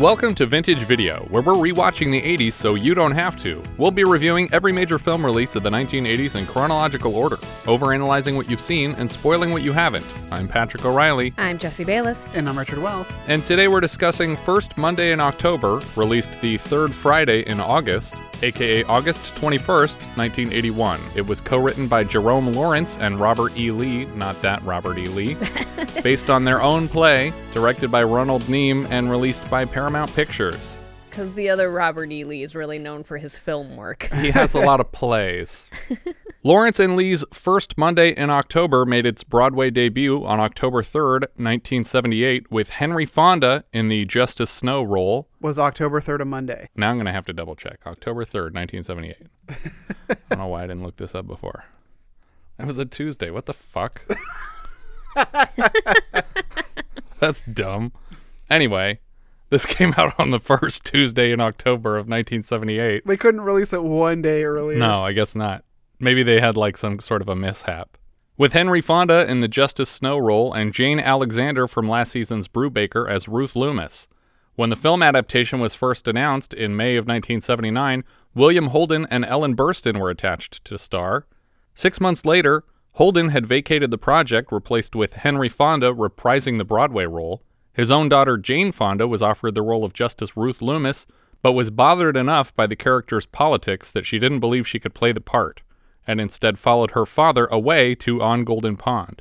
Welcome to Vintage Video, where we're rewatching the 80s so you don't have to. We'll be reviewing every major film release of the 1980s in chronological order, overanalyzing what you've seen and spoiling what you haven't. I'm Patrick O'Reilly, I'm Jesse Bayless. And I'm Richard Wells. and today we're discussing First Monday in October, released the third Friday in August, aka August 21st, 1981. It was co written by Jerome Lawrence and Robert E. Lee, not that Robert E. Lee, based on their own play, directed by Ronald Neame, and released by Paramount Pictures. Because the other Robert E. Lee is really known for his film work. He has a lot of plays. Lawrence and Lee's First Monday in October made its Broadway debut on October 3rd, 1978, with Henry Fonda in the Justice Snow role. Was October 3rd a Monday? Now I'm going to have to double check. October 3rd, 1978. I don't know why I didn't look this up before. That was a Tuesday. What the fuck? That's dumb. Anyway, this came out on the first Tuesday in October of 1978. They couldn't release it one day earlier. No, I guess not. Maybe they had like some sort of a mishap. With Henry Fonda in the Justice Snow role and Jane Alexander from last season's Brubaker as Ruth Loomis. When the film adaptation was first announced in May of 1979, William Holden and Ellen Burstyn were attached to star. Six months later, Holden had vacated the project, replaced with Henry Fonda reprising the Broadway role. His own daughter Jane Fonda was offered the role of Justice Ruth Loomis, but was bothered enough by the character's politics that she didn't believe she could play the part, and instead followed her father away to On Golden Pond.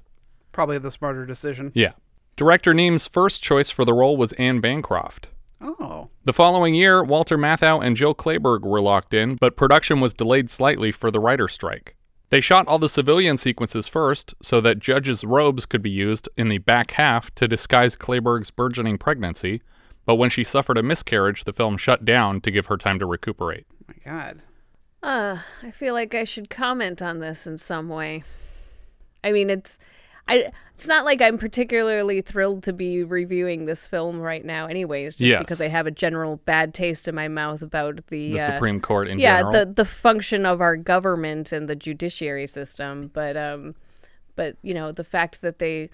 Probably the smarter decision. Yeah. Director Neame's first choice for the role was Anne Bancroft. Oh. The following year, Walter Matthau and Jill Clayburgh were locked in, but production was delayed slightly for the writer's strike. They shot all the civilian sequences first so that Judge's robes could be used in the back half to disguise Clayburgh's burgeoning pregnancy, but when she suffered a miscarriage, the film shut down to give her time to recuperate. My God. Uh, I feel like I should comment on this in some way. I mean, it's I it's not like I'm particularly thrilled to be reviewing this film right now anyways, just Yes. because I have a general bad taste in my mouth about the The uh, Supreme Court in yeah, general. the the function of our government and the judiciary system, but um but you know, the fact that they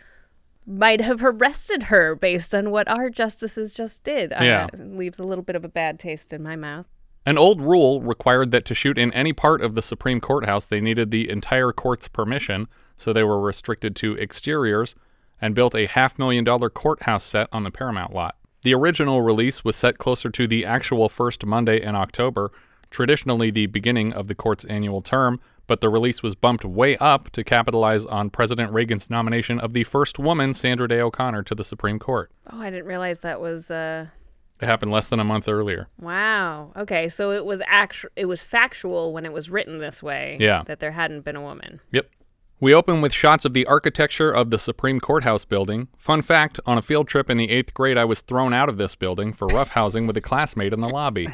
might have arrested her based on what our justices just did uh, Yeah. leaves a little bit of a bad taste in my mouth. An old rule required that to shoot in any part of the Supreme Courthouse, they needed the entire court's permission, so they were restricted to exteriors and built a half million dollar courthouse set on the Paramount lot. The original release was set closer to the actual first Monday in October, traditionally the beginning of the court's annual term, but the release was bumped way up to capitalize on President Reagan's nomination of the first woman, Sandra Day O'Connor, to the Supreme Court. Oh, I didn't realize that was uh It happened less than a month earlier. Wow. Okay, so it was actual it was factual when it was written this way. Yeah. That there hadn't been a woman. Yep. We open with shots of the architecture of the Supreme Courthouse building. Fun fact on a field trip in the eighth grade, I was thrown out of this building for roughhousing with a classmate in the lobby.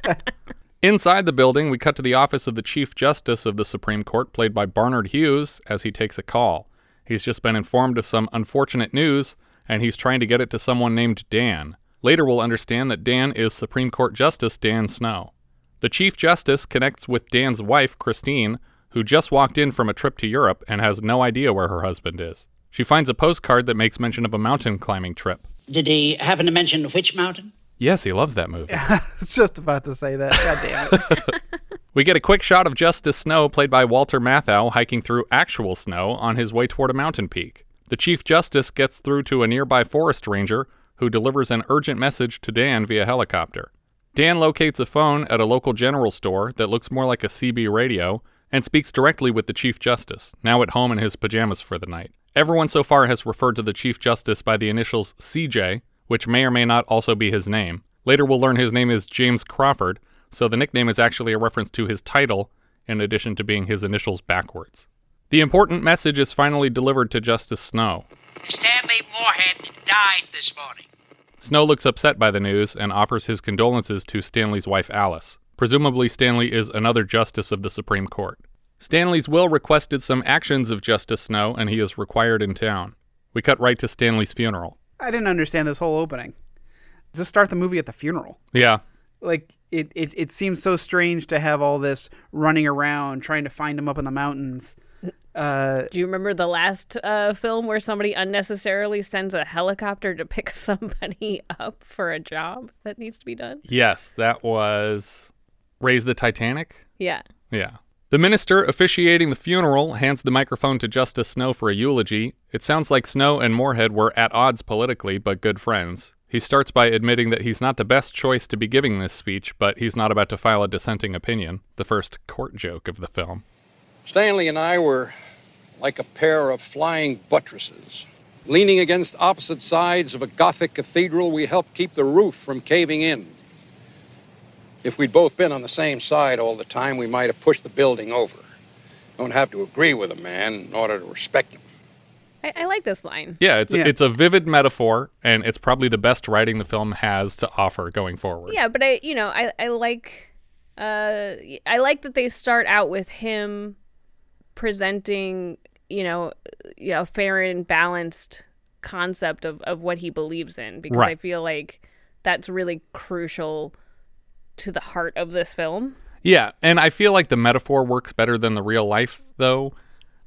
Inside the building, we cut to the office of the Chief Justice of the Supreme Court, played by Barnard Hughes, as he takes a call. He's just been informed of some unfortunate news, and he's trying to get it to someone named Dan. Later, we'll understand that Dan is Supreme Court Justice Dan Snow. The Chief Justice connects with Dan's wife, Christine, who just walked in from a trip to Europe and has no idea where her husband is. She finds a postcard that makes mention of a mountain climbing trip. Did he happen to mention which mountain? Yes, he loves that movie. I was just about to say that. God damn it. We get a quick shot of Justice Snow, played by Walter Matthau, hiking through actual snow on his way toward a mountain peak. The Chief Justice gets through to a nearby forest ranger who delivers an urgent message to Dan via helicopter. Dan locates a phone at a local general store that looks more like a CB radio and speaks directly with the Chief Justice, now at home in his pajamas for the night. Everyone so far has referred to the Chief Justice by the initials CJ, which may or may not also be his name. Later, we'll learn his name is James Crawford, so the nickname is actually a reference to his title, in addition to being his initials backwards. The important message is finally delivered to Justice Snow. Stanley Moorhead died this morning. Snow looks upset by the news and offers his condolences to Stanley's wife Alice. Presumably, Stanley is another justice of the Supreme Court. Stanley's will requested some actions of Justice Snow, and he is required in town. We cut right to Stanley's funeral. I didn't understand this whole opening. Just start the movie at the funeral. Yeah, Like it, it, it seems so strange to have all this running around trying to find him up in the mountains. Uh, Do you remember the last uh, film where somebody unnecessarily sends a helicopter to pick somebody up for a job that needs to be done? yes, that was Raise the Titanic? Yeah. Yeah. The minister officiating the funeral hands the microphone to Justice Snow for a eulogy. It sounds like Snow and Moorhead were at odds politically, but good friends. He starts by admitting that he's not the best choice to be giving this speech, but he's not about to file a dissenting opinion, the first court joke of the film. Stanley and I were like a pair of flying buttresses. Leaning against opposite sides of a Gothic cathedral, we helped keep the roof from caving in. If we'd both been on the same side all the time, we might have pushed the building over. Don't have to agree with a man in order to respect him. I, I like this line. Yeah, it's Yeah. it's a vivid metaphor, and it's probably the best writing the film has to offer going forward. Yeah, but I, you know, I, I like, uh, I like that they start out with him presenting, you know, you know, fair and balanced concept of, of what he believes in because I feel like that's really crucial to the heart of this film. Yeah, and I feel like the metaphor works better than the real life, though,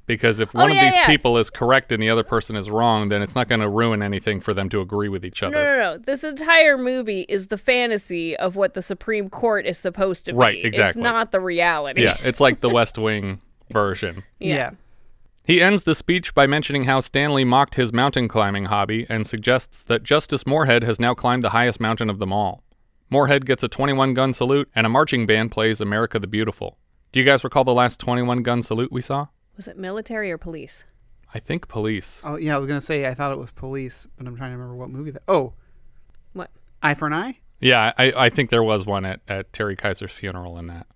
because if oh, one Oh, of these yeah. people is correct and the other person is wrong, then it's not going to ruin anything for them to agree with each other. No, no, no. This entire movie is the fantasy of what the Supreme Court is supposed to be. Right, exactly. It's exactly. not the reality. Yeah, it's like the West Wing version. yeah. He ends the speech by mentioning how Stanley mocked his mountain climbing hobby and suggests that Justice Moorhead has now climbed the highest mountain of them all. Moorhead gets a 21 gun salute, and a marching band plays America the Beautiful. Do you guys recall the last 21 gun salute we saw? Was it military or police? I think police. Oh, yeah. I was gonna say I thought it was police, but I'm trying to remember what movie that. Oh, What? Eye for an Eye. Yeah, I, I think there was one at, at Terry Kaiser's funeral in that.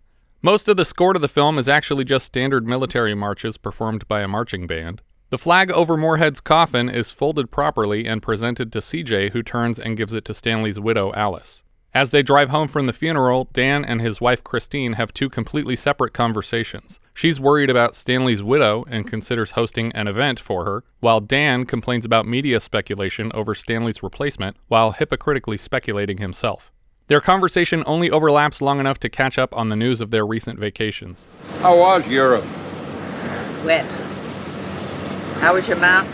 Most of the score to the film is actually just standard military marches performed by a marching band. The flag over Moorhead's coffin is folded properly and presented to CJ, who turns and gives it to Stanley's widow, Alice. As they drive home from the funeral, Dan and his wife Christine have two completely separate conversations. She's worried about Stanley's widow and considers hosting an event for her, while Dan complains about media speculation over Stanley's replacement while hypocritically speculating himself. Their conversation only overlaps long enough to catch up on the news of their recent vacations. How was Europe? Wet. How was your mouth?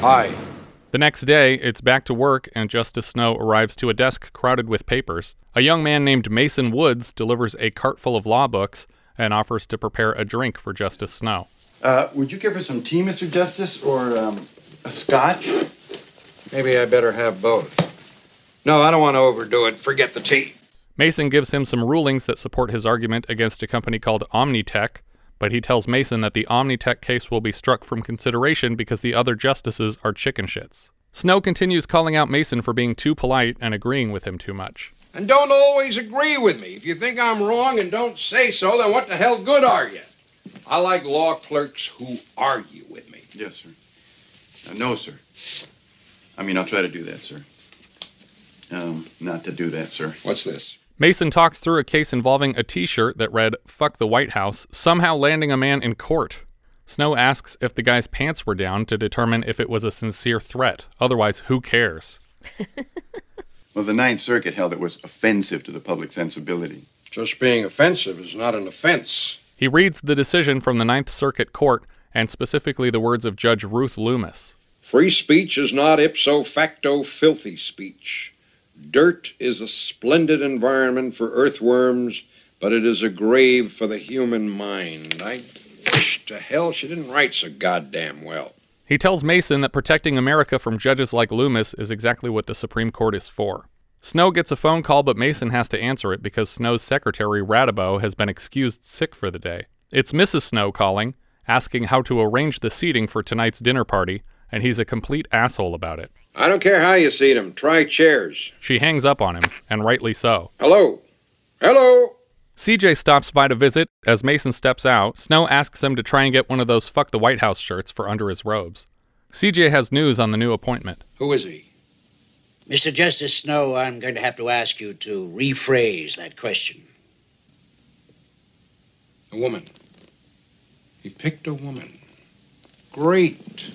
Hi. The next day, it's back to work, and Justice Snow arrives to a desk crowded with papers. A young man named Mason Woods delivers a cart full of law books and offers to prepare a drink for Justice Snow. Uh, would you give her some tea, Mr. Justice, or um, a scotch? Maybe I better have both. No, I don't want to overdo it. Forget the tea. Mason gives him some rulings that support his argument against a company called Omnitech, but he tells Mason that the Omnitech case will be struck from consideration because the other justices are chicken shits. Snow continues calling out Mason for being too polite and agreeing with him too much. And don't always agree with me. If you think I'm wrong and don't say so, then what the hell good are you? I like law clerks who argue with me. Yes, sir. Uh, no, sir. I mean, I'll try to do that, sir. Um, not to do that, sir. What's this? Mason talks through a case involving a t shirt that read, Fuck the White House, somehow landing a man in court. Snow asks if the guy's pants were down to determine if it was a sincere threat. Otherwise, who cares? Well, the Ninth Circuit held it was offensive to the public sensibility. Just being offensive is not an offense. He reads the decision from the Ninth Circuit Court, and specifically the words of Judge Ruth Loomis. Free speech is not ipso facto filthy speech. Dirt is a splendid environment for earthworms, but it is a grave for the human mind. I wish to hell she didn't write so goddamn well. He tells Mason that protecting America from judges like Loomis is exactly what the Supreme Court is for. Snow gets a phone call, but Mason has to answer it because Snow's secretary, Radabow, has been excused sick for the day. It's Mrs. Snow calling, asking how to arrange the seating for tonight's dinner party, and he's a complete asshole about it. I don't care how you seat 'em. Try chairs. She hangs up on him, and rightly so. Hello. Hello. CJ stops by to visit. As Mason steps out, Snow asks him to try and get one of those Fuck the White House shirts for under his robes. CJ has news on the new appointment. Who is he? Mr. Justice Snow, I'm going to have to ask you to rephrase that question. A woman. He picked a woman. Great.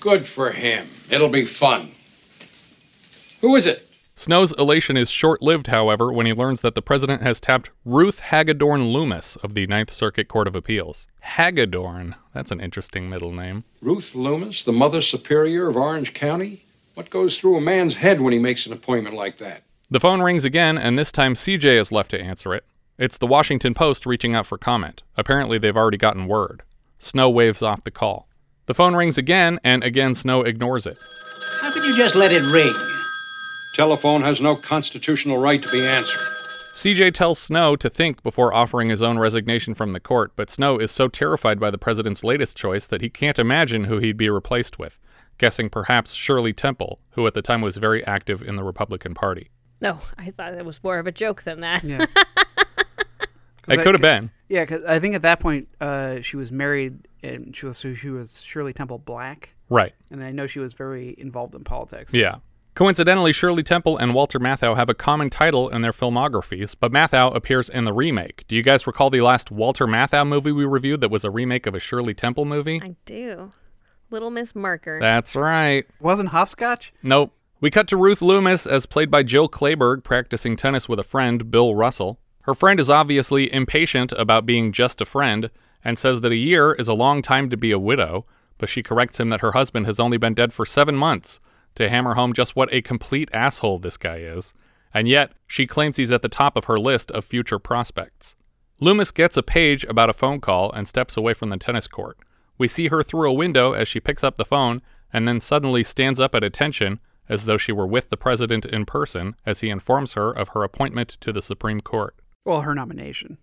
Good for him. It'll be fun. Who is it? Snow's elation is short lived, however, when he learns that the president has tapped Ruth Hagedorn Loomis of the Ninth Circuit Court of Appeals. Hagedorn, that's an interesting middle name. Ruth Loomis, the Mother Superior of Orange County? What goes through a man's head when he makes an appointment like that? The phone rings again, and this time CJ is left to answer it. It's the Washington Post reaching out for comment. Apparently, they've already gotten word. Snow waves off the call. The phone rings again, and again, Snow ignores it. How could you just let it ring? Telephone has no constitutional right to be answered. CJ tells Snow to think before offering his own resignation from the court, but Snow is so terrified by the president's latest choice that he can't imagine who he'd be replaced with, guessing perhaps Shirley Temple, who at the time was very active in the Republican Party. No, I thought it was more of a joke than that. Yeah. It could have been. Yeah, because I think at that point uh, she was married and she was so she was Shirley Temple Black, Right. and I know she was very involved in politics. Yeah. Coincidentally, Shirley Temple and Walter Matthau have a common title in their filmographies, but Matthau appears in the remake. Do you guys recall the last Walter Matthau movie we reviewed that was a remake of a Shirley Temple movie? I do. Little Miss Marker. That's right. Wasn't hopscotch? Nope. We cut to Ruth Loomis as played by Jill Clayburgh practicing tennis with a friend, Bill Russell. Her friend is obviously impatient about being just a friend and says that a year is a long time to be a widow, but she corrects him that her husband has only been dead for seven months to hammer home just what a complete asshole this guy is. And yet, she claims he's at the top of her list of future prospects. Loomis gets a page about a phone call and steps away from the tennis court. We see her through a window as she picks up the phone and then suddenly stands up at attention as though she were with the president in person as he informs her of her appointment to the Supreme Court. Well, her nomination.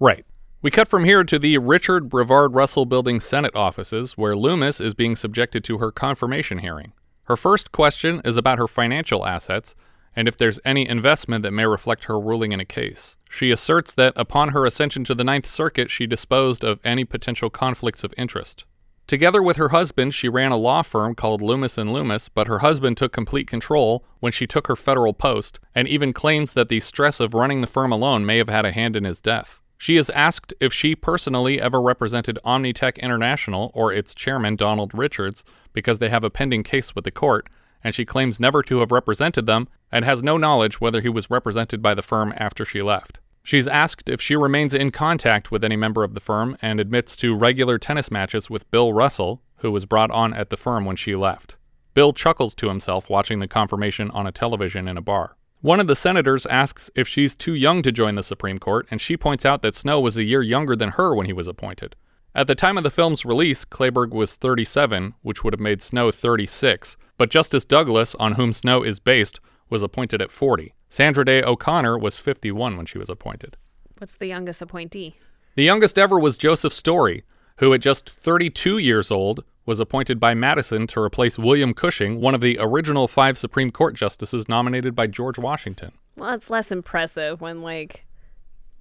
Right. We cut from here to the Richard Brevard Russell Building Senate offices, where Loomis is being subjected to her confirmation hearing. Her first question is about her financial assets and if there's any investment that may reflect her ruling in a case. She asserts that upon her ascension to the Ninth Circuit, she disposed of any potential conflicts of interest. Together with her husband, she ran a law firm called Loomis and Loomis, but her husband took complete control when she took her federal post and even claims that the stress of running the firm alone may have had a hand in his death. She is asked if she personally ever represented Omnitech International or its chairman Donald Richards because they have a pending case with the court, and she claims never to have represented them and has no knowledge whether he was represented by the firm after she left. She's asked if she remains in contact with any member of the firm and admits to regular tennis matches with Bill Russell, who was brought on at the firm when she left. Bill chuckles to himself watching the confirmation on a television in a bar. One of the senators asks if she's too young to join the Supreme Court, and she points out that Snow was a year younger than her when he was appointed. At the time of the film's release, Clayburgh was 37, which would have made Snow 36, but Justice Douglas, on whom Snow is based, was appointed at 40. Sandra Day O'Connor was 51 when she was appointed. What's the youngest appointee? The youngest ever was Joseph Story, who at just 32 years old was appointed by Madison to replace William Cushing, one of the original five Supreme Court justices nominated by George Washington. Well, it's less impressive when like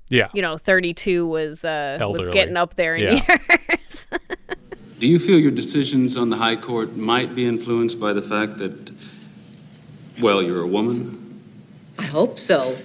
Yeah. you know, 32 was uh was getting up there in Yeah. years. Do you feel your decisions on the High Court might be influenced by the fact that, well, you're a woman? I hope so.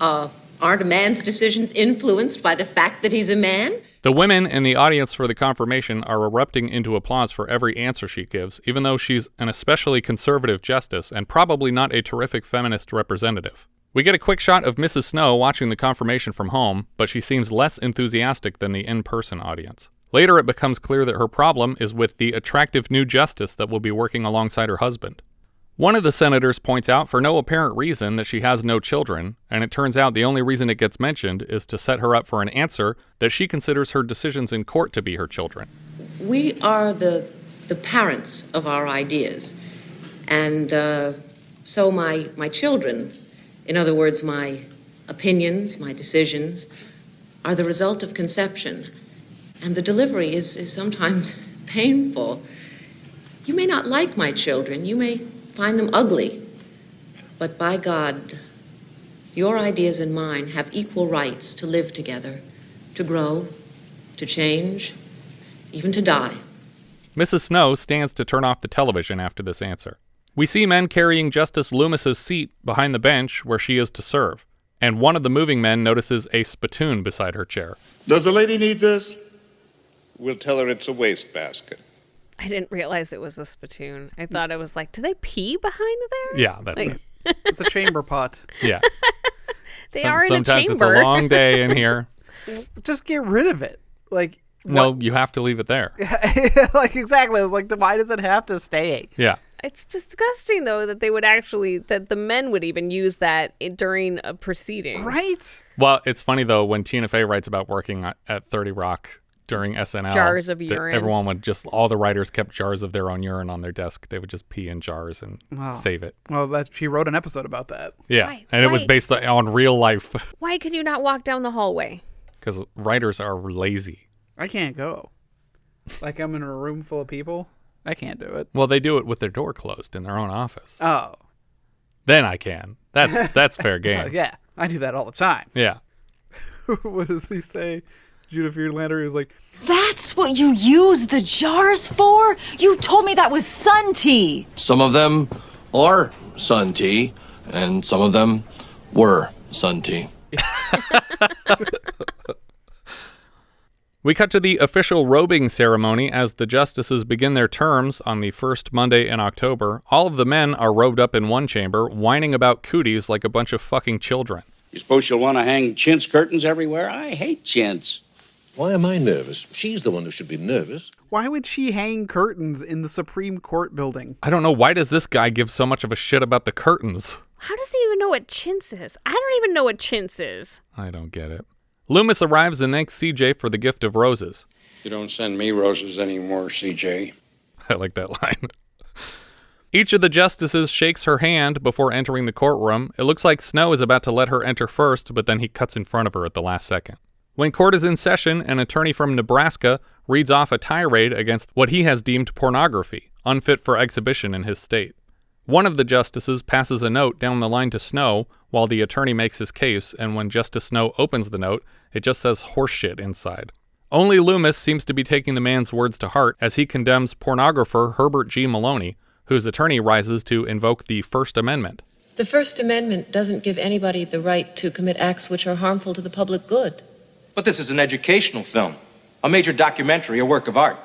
Uh, aren't a man's decisions influenced by the fact that he's a man? The women in the audience for the confirmation are erupting into applause for every answer she gives, even though she's an especially conservative justice and probably not a terrific feminist representative. We get a quick shot of Mrs. Snow watching the confirmation from home, but she seems less enthusiastic than the in person audience. Later, it becomes clear that her problem is with the attractive new justice that will be working alongside her husband. One of the senators points out for no apparent reason that she has no children, and it turns out the only reason it gets mentioned is to set her up for an answer that she considers her decisions in court to be her children. We are the, the parents of our ideas. And uh, so my, my children, in other words, my opinions, my decisions, are the result of conception. And the delivery is, is sometimes painful. You may not like my children, you may find them ugly, but by God, your ideas and mine have equal rights to live together, to grow, to change, even to die. Mrs. Snow stands to turn off the television after this answer. We see men carrying Justice Loomis's seat behind the bench where she is to serve. and one of the moving men notices a spittoon beside her chair. Does the lady need this? We'll tell her it's a wastebasket. I didn't realize it was a spittoon. I mm. thought it was like, do they pee behind there? Yeah, that's Like- it. It's a chamber pot. Yeah. They Some- are in a sometimes chamber. it's a long day in here. Just get rid of it. Like, No, you have to leave it there. like exactly. I was like, why does it have to stay? Yeah. It's disgusting though that they would actually that the men would even use that during a proceeding. Right? Well, it's funny though when Tina Fey writes about working at- at 30 Rock during SNL. Jars of urine. Everyone would just all the writers kept jars of their own urine on their desk. They would just pee in jars and Wow. save it. Well, that she wrote an episode about that. Yeah, Why- and it was based on real life Why could you not walk down the hallway? because writers are lazy. I can't go. Like I'm in a room full of people. I can't do it. Well, they do it with their door closed in their own office. Oh, Then I can. That's that's fair game. yeah. I do that all the time. Yeah. what does he say? Judah Friedlander is like, That's what you use the jars for? You told me that was sun tea. Some of them are sun tea, and some of them were sun tea. We cut to the official robing ceremony as the justices begin their terms on the first Monday in October. All of the men are robed up in one chamber, whining about cooties like a bunch of fucking children. You suppose you'll want to hang chintz curtains everywhere? I hate chintz. Why am I nervous? She's the one who should be nervous. why would she hang curtains in the Supreme Court building? I don't know why does this guy give so much of a shit about the curtains? How does he even know what chintz is? I don't even know what chintz is. I don't get it. Loomis arrives and thanks CJ for the gift of roses. You don't send me roses anymore, CJ. I like that line. Each of the justices shakes her hand before entering the courtroom. It looks like Snow is about to let her enter first, but then he cuts in front of her at the last second. When court is in session, an attorney from Nebraska reads off a tirade against what he has deemed pornography, unfit for exhibition in his state. One of the justices passes a note down the line to Snow while the attorney makes his case, and when Justice Snow opens the note, it just says horseshit inside. Only Loomis seems to be taking the man's words to heart as he condemns pornographer Herbert G. Maloney, whose attorney rises to invoke the First Amendment. The First Amendment doesn't give anybody the right to commit acts which are harmful to the public good. But this is an educational film, a major documentary, a work of art.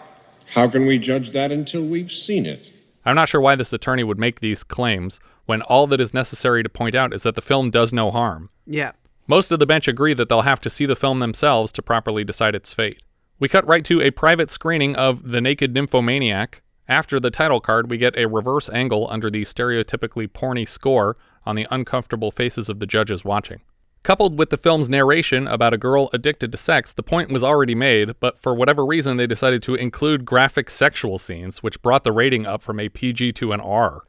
How can we judge that until we've seen it? I'm not sure why this attorney would make these claims when all that is necessary to point out is that the film does no harm. Yeah. Most of the bench agree that they'll have to see the film themselves to properly decide its fate. We cut right to a private screening of The Naked Nymphomaniac. After the title card, we get a reverse angle under the stereotypically porny score on the uncomfortable faces of the judges watching. Coupled with the film's narration about a girl addicted to sex, the point was already made, but for whatever reason, they decided to include graphic sexual scenes, which brought the rating up from a PG to an R.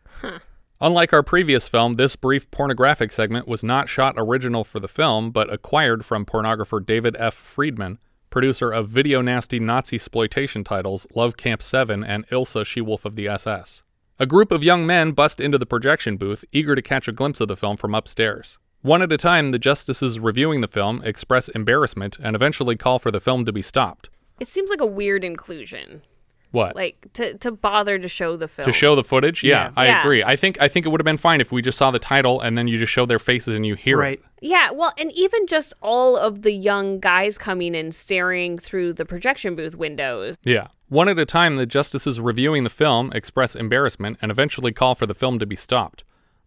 Unlike our previous film, this brief pornographic segment was not shot original for the film, but acquired from pornographer David F. Friedman, producer of video nasty Nazi exploitation titles Love Camp 7 and Ilsa She Wolf of the SS. A group of young men bust into the projection booth, eager to catch a glimpse of the film from upstairs. One at a time, the justices reviewing the film express embarrassment and eventually call for the film to be stopped. It seems like a weird inclusion. What? Like to to bother to show the film. to show the footage? Yeah, Yeah. I Yeah. agree. I think I think it would have been fine if we just saw the title and then you just show their faces and you hear it. Right. Yeah, well, and even just all of the young guys coming in staring through the projection booth windows. Yeah. One at a time, the justices reviewing the film express embarrassment and eventually call for the film to be stopped.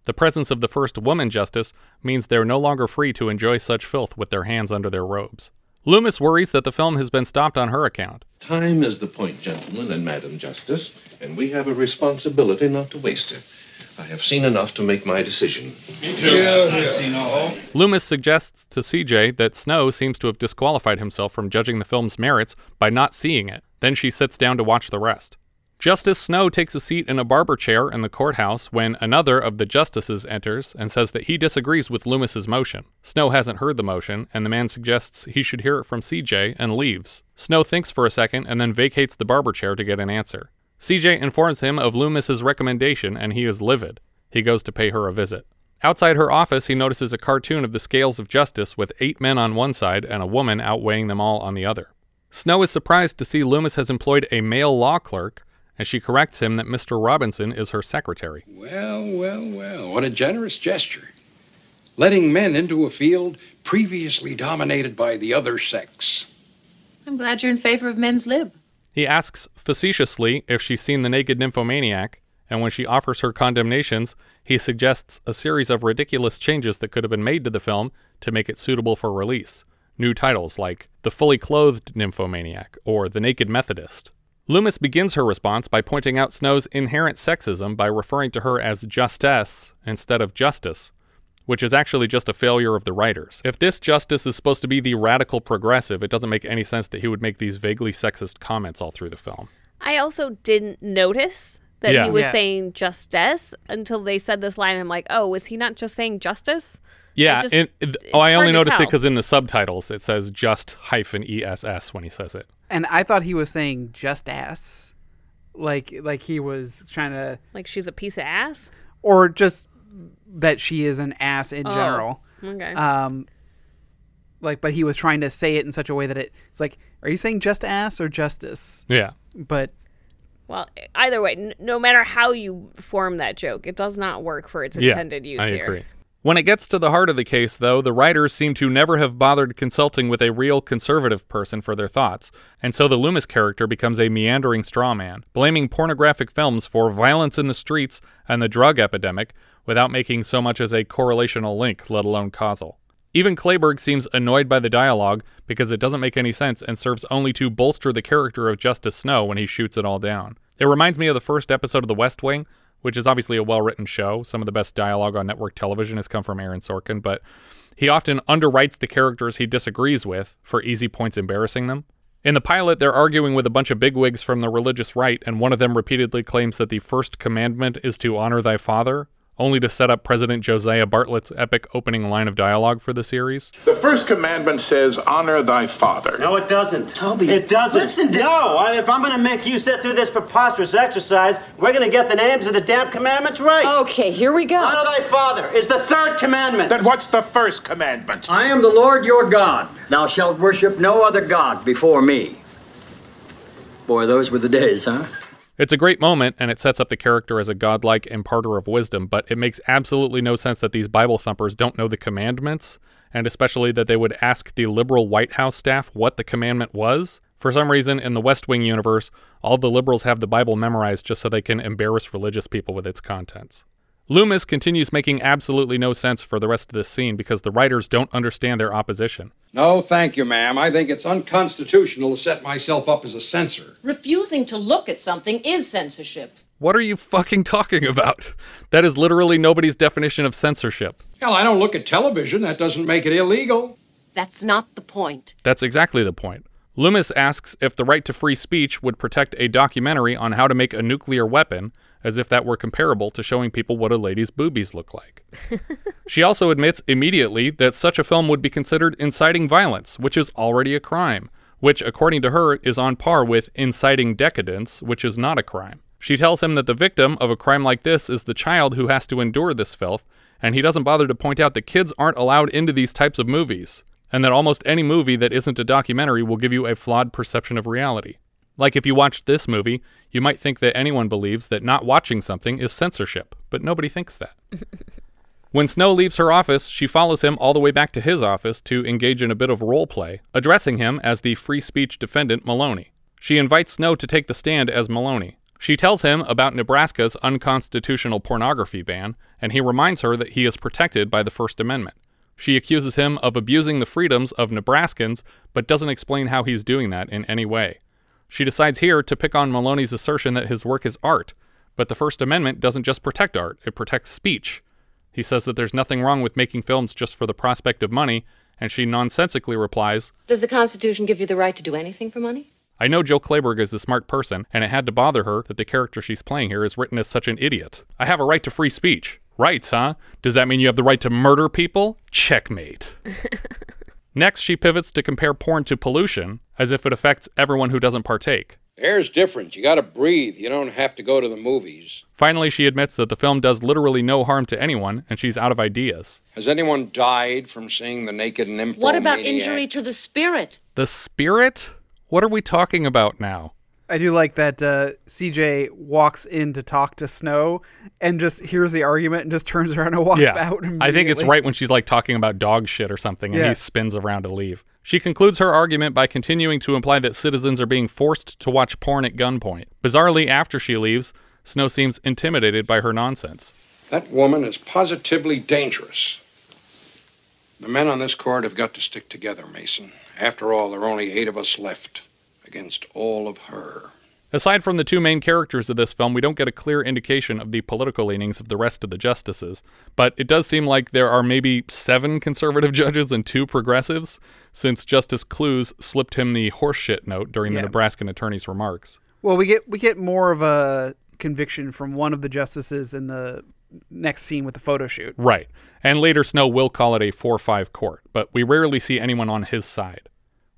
The presence of the first woman justice means they're no longer free to enjoy such filth with their hands under their robes. Loomis worries that the film has been stopped on her account. Time is the point, gentlemen and Madam Justice, and we have a responsibility not to waste it. I have seen enough to make my decision. Me too. Loomis suggests to CJ that Snow seems to have disqualified himself from judging the film's merits by not seeing it. Then she sits down to watch the rest. Justice Snow takes a seat in a barber chair in the courthouse when another of the justices enters and says that he disagrees with Loomis's motion. Snow hasn't heard the motion, and the man suggests he should hear it from CJ and leaves. Snow thinks for a second and then vacates the barber chair to get an answer. CJ informs him of Loomis's recommendation and he is livid. He goes to pay her a visit. Outside her office, he notices a cartoon of the scales of justice with eight men on one side and a woman outweighing them all on the other. Snow is surprised to see Loomis has employed a male law clerk, and she corrects him that Mr. Robinson is her secretary. Well, well, well, what a generous gesture. letting men into a field previously dominated by the other sex. I'm glad you're in favor of men's lib. He asks facetiously if she's seen the naked nymphomaniac, and when she offers her condemnations, he suggests a series of ridiculous changes that could have been made to the film to make it suitable for release. New titles like The Fully Clothed Nymphomaniac or The Naked Methodist. Loomis begins her response by pointing out Snow's inherent sexism by referring to her as Justess instead of Justice, which is actually just a failure of the writers. If this Justice is supposed to be the radical progressive, it doesn't make any sense that he would make these vaguely sexist comments all through the film. I also didn't notice that Yeah. he was Yeah. saying justice until they said this line. I'm like, oh, was he not just saying justice? Yeah, I just- and- it's oh, I only to noticed it because in the subtitles it says just hyphen ess when he says it. And I thought he was saying just ass, like like he was trying to, Like she's a piece of ass. or just that she is an ass in Oh, general. okay. Um, like, but he was trying to say it in such a way that it, it's like, are you saying just ass or justice? Yeah. But Well, either way, n- no matter how you form that joke, it does not work for its intended use I here. agree. When it gets to the heart of the case, though, the writers seem to never have bothered consulting with a real conservative person for their thoughts, and so the Loomis character becomes a meandering straw man, blaming pornographic films for violence in the streets and the drug epidemic without making so much as a correlational link, let alone causal. Even Clayburgh seems annoyed by the dialogue because it doesn't make any sense and serves only to bolster the character of Justice Snow when he shoots it all down. It reminds me of the first episode of The West Wing, which is obviously a well written show. Some of the best dialogue on network television has come from Aaron Sorkin, but he often underwrites the characters he disagrees with for easy points embarrassing them. In the pilot, they're arguing with a bunch of bigwigs from the religious right, and one of them repeatedly claims that the first commandment is to honor thy father, only to set up President Josiah Bartlet's epic opening line of dialogue for the series. The first commandment says, honor thy father. No, it doesn't. Toby. It doesn't. listen to- No, I- if I'm going to make you sit through this preposterous exercise, we're going to get the names of the damn commandments right. Okay, here we go. Honor thy father is the third commandment. Then what's the first commandment? I am the Lord your God. Thou shalt worship no other God before me. Boy, those were the days, huh? It's a great moment, and it sets up the character as a godlike imparter of wisdom, but it makes absolutely no sense that these Bible thumpers don't know the commandments, and especially that they would ask the liberal White House staff what the commandment was. For some reason, in the West Wing universe, all the liberals have the Bible memorized just so they can embarrass religious people with its contents. Loomis continues making absolutely no sense for the rest of this scene because the writers don't understand their opposition. No, thank you, ma'am. I think it's unconstitutional to set myself up as a censor. Refusing to look at something is censorship. What are you fucking talking about? That is literally nobody's definition of censorship. Hell, I don't look at television. That doesn't make it illegal. That's not the point. That's exactly the point. Loomis asks if the right to free speech would protect a documentary on how to make a nuclear weapon, as if that were comparable to showing people what a lady's boobies look like. she also admits immediately that such a film would be considered inciting violence, which is already a crime, which, according to her, is on par with inciting decadence, which is not a crime. She tells him that the victim of a crime like this is the child who has to endure this filth, and he doesn't bother to point out that kids aren't allowed into these types of movies, and that almost any movie that isn't a documentary will give you a flawed perception of reality. Like if you watched this movie, you might think that anyone believes that not watching something is censorship, but nobody thinks that. when Snow leaves her office, she follows him all the way back to his office to engage in a bit of role play, addressing him as the free speech defendant Maloney. She invites Snow to take the stand as Maloney. She tells him about Nebraska's unconstitutional pornography ban, and he reminds her that he is protected by the First Amendment. She accuses him of abusing the freedoms of Nebraskans, but doesn't explain how he's doing that in any way. She decides here to pick on Maloney's assertion that his work is art, but the First Amendment doesn't just protect art, it protects speech. He says that there's nothing wrong with making films just for the prospect of money, and she nonsensically replies, Does the Constitution give you the right to do anything for money? I know Jill Clayburgh is a smart person, and it had to bother her that the character she's playing here is written as such an idiot. I have a right to free speech. Rights, huh? Does that mean you have the right to murder people? Checkmate. Next, she pivots to compare porn to pollution, as if it affects everyone who doesn't partake. Air's different. You gotta breathe. You don't have to go to the movies. Finally, she admits that the film does literally no harm to anyone, and she's out of ideas. Has anyone died from seeing the naked nymphomaniac? What about injury to the spirit? The spirit? What are we talking about now? I do like that uh, CJ walks in to talk to Snow and just hears the argument and just turns around and walks yeah. out. I think it's right when she's like talking about dog shit or something and Yeah. he spins around to leave. She concludes her argument by continuing to imply that citizens are being forced to watch porn at gunpoint. Bizarrely, after she leaves, Snow seems intimidated by her nonsense. That woman is positively dangerous. The men on this court have got to stick together, Mason. After all, there are only eight of us left against all of her. Aside from the two main characters of this film, we don't get a clear indication of the political leanings of the rest of the justices, but it does seem like there are maybe seven conservative judges and two progressives, since Justice Clues slipped him the horseshit note during the Yeah. Nebraskan attorney's remarks. Well, we get we get more of a conviction from one of the justices in the next scene with the photo shoot. Right. And later, Snow will call it a 4 5 court, but we rarely see anyone on his side.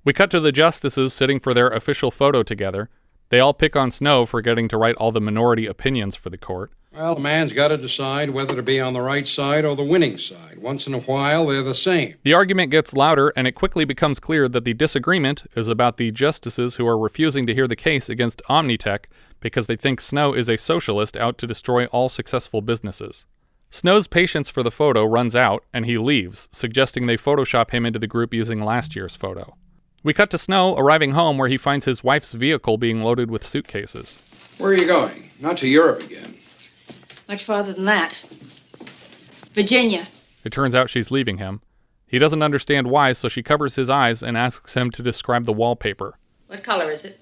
We cut to the justices sitting for their official photo together. They all pick on Snow for getting to write all the minority opinions for the court. Well, a man's got to decide whether to be on the right side or the winning side. Once in a while, they're the same. The argument gets louder, and it quickly becomes clear that the disagreement is about the justices who are refusing to hear the case against Omnitech because they think Snow is a socialist out to destroy all successful businesses. Snow's patience for the photo runs out, and he leaves, suggesting they Photoshop him into the group using last year's photo. We cut to Snow arriving home where he finds his wife's vehicle being loaded with suitcases. Where are you going? Not to Europe again. Much farther than that. Virginia. It turns out she's leaving him. He doesn't understand why, so she covers his eyes and asks him to describe the wallpaper. What color is it?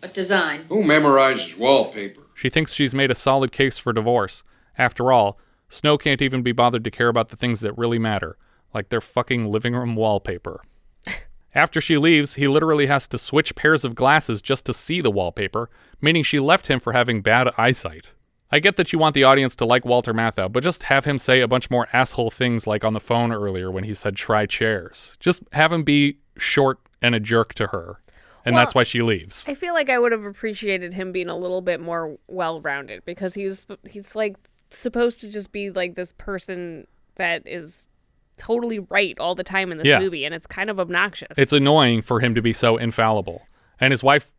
What design? Who memorizes wallpaper? She thinks she's made a solid case for divorce. After all, Snow can't even be bothered to care about the things that really matter, like their fucking living room wallpaper. After she leaves, he literally has to switch pairs of glasses just to see the wallpaper, meaning she left him for having bad eyesight. I get that you want the audience to like Walter Matthau, but just have him say a bunch more asshole things like on the phone earlier when he said try chairs. Just have him be short and a jerk to her. And Well, that's why she leaves. I feel like I would have appreciated him being a little bit more well-rounded because he's he's like supposed to just be like this person that is totally right all the time in this Yeah. movie and it's kind of obnoxious. It's annoying for him to be so infallible. And his wife,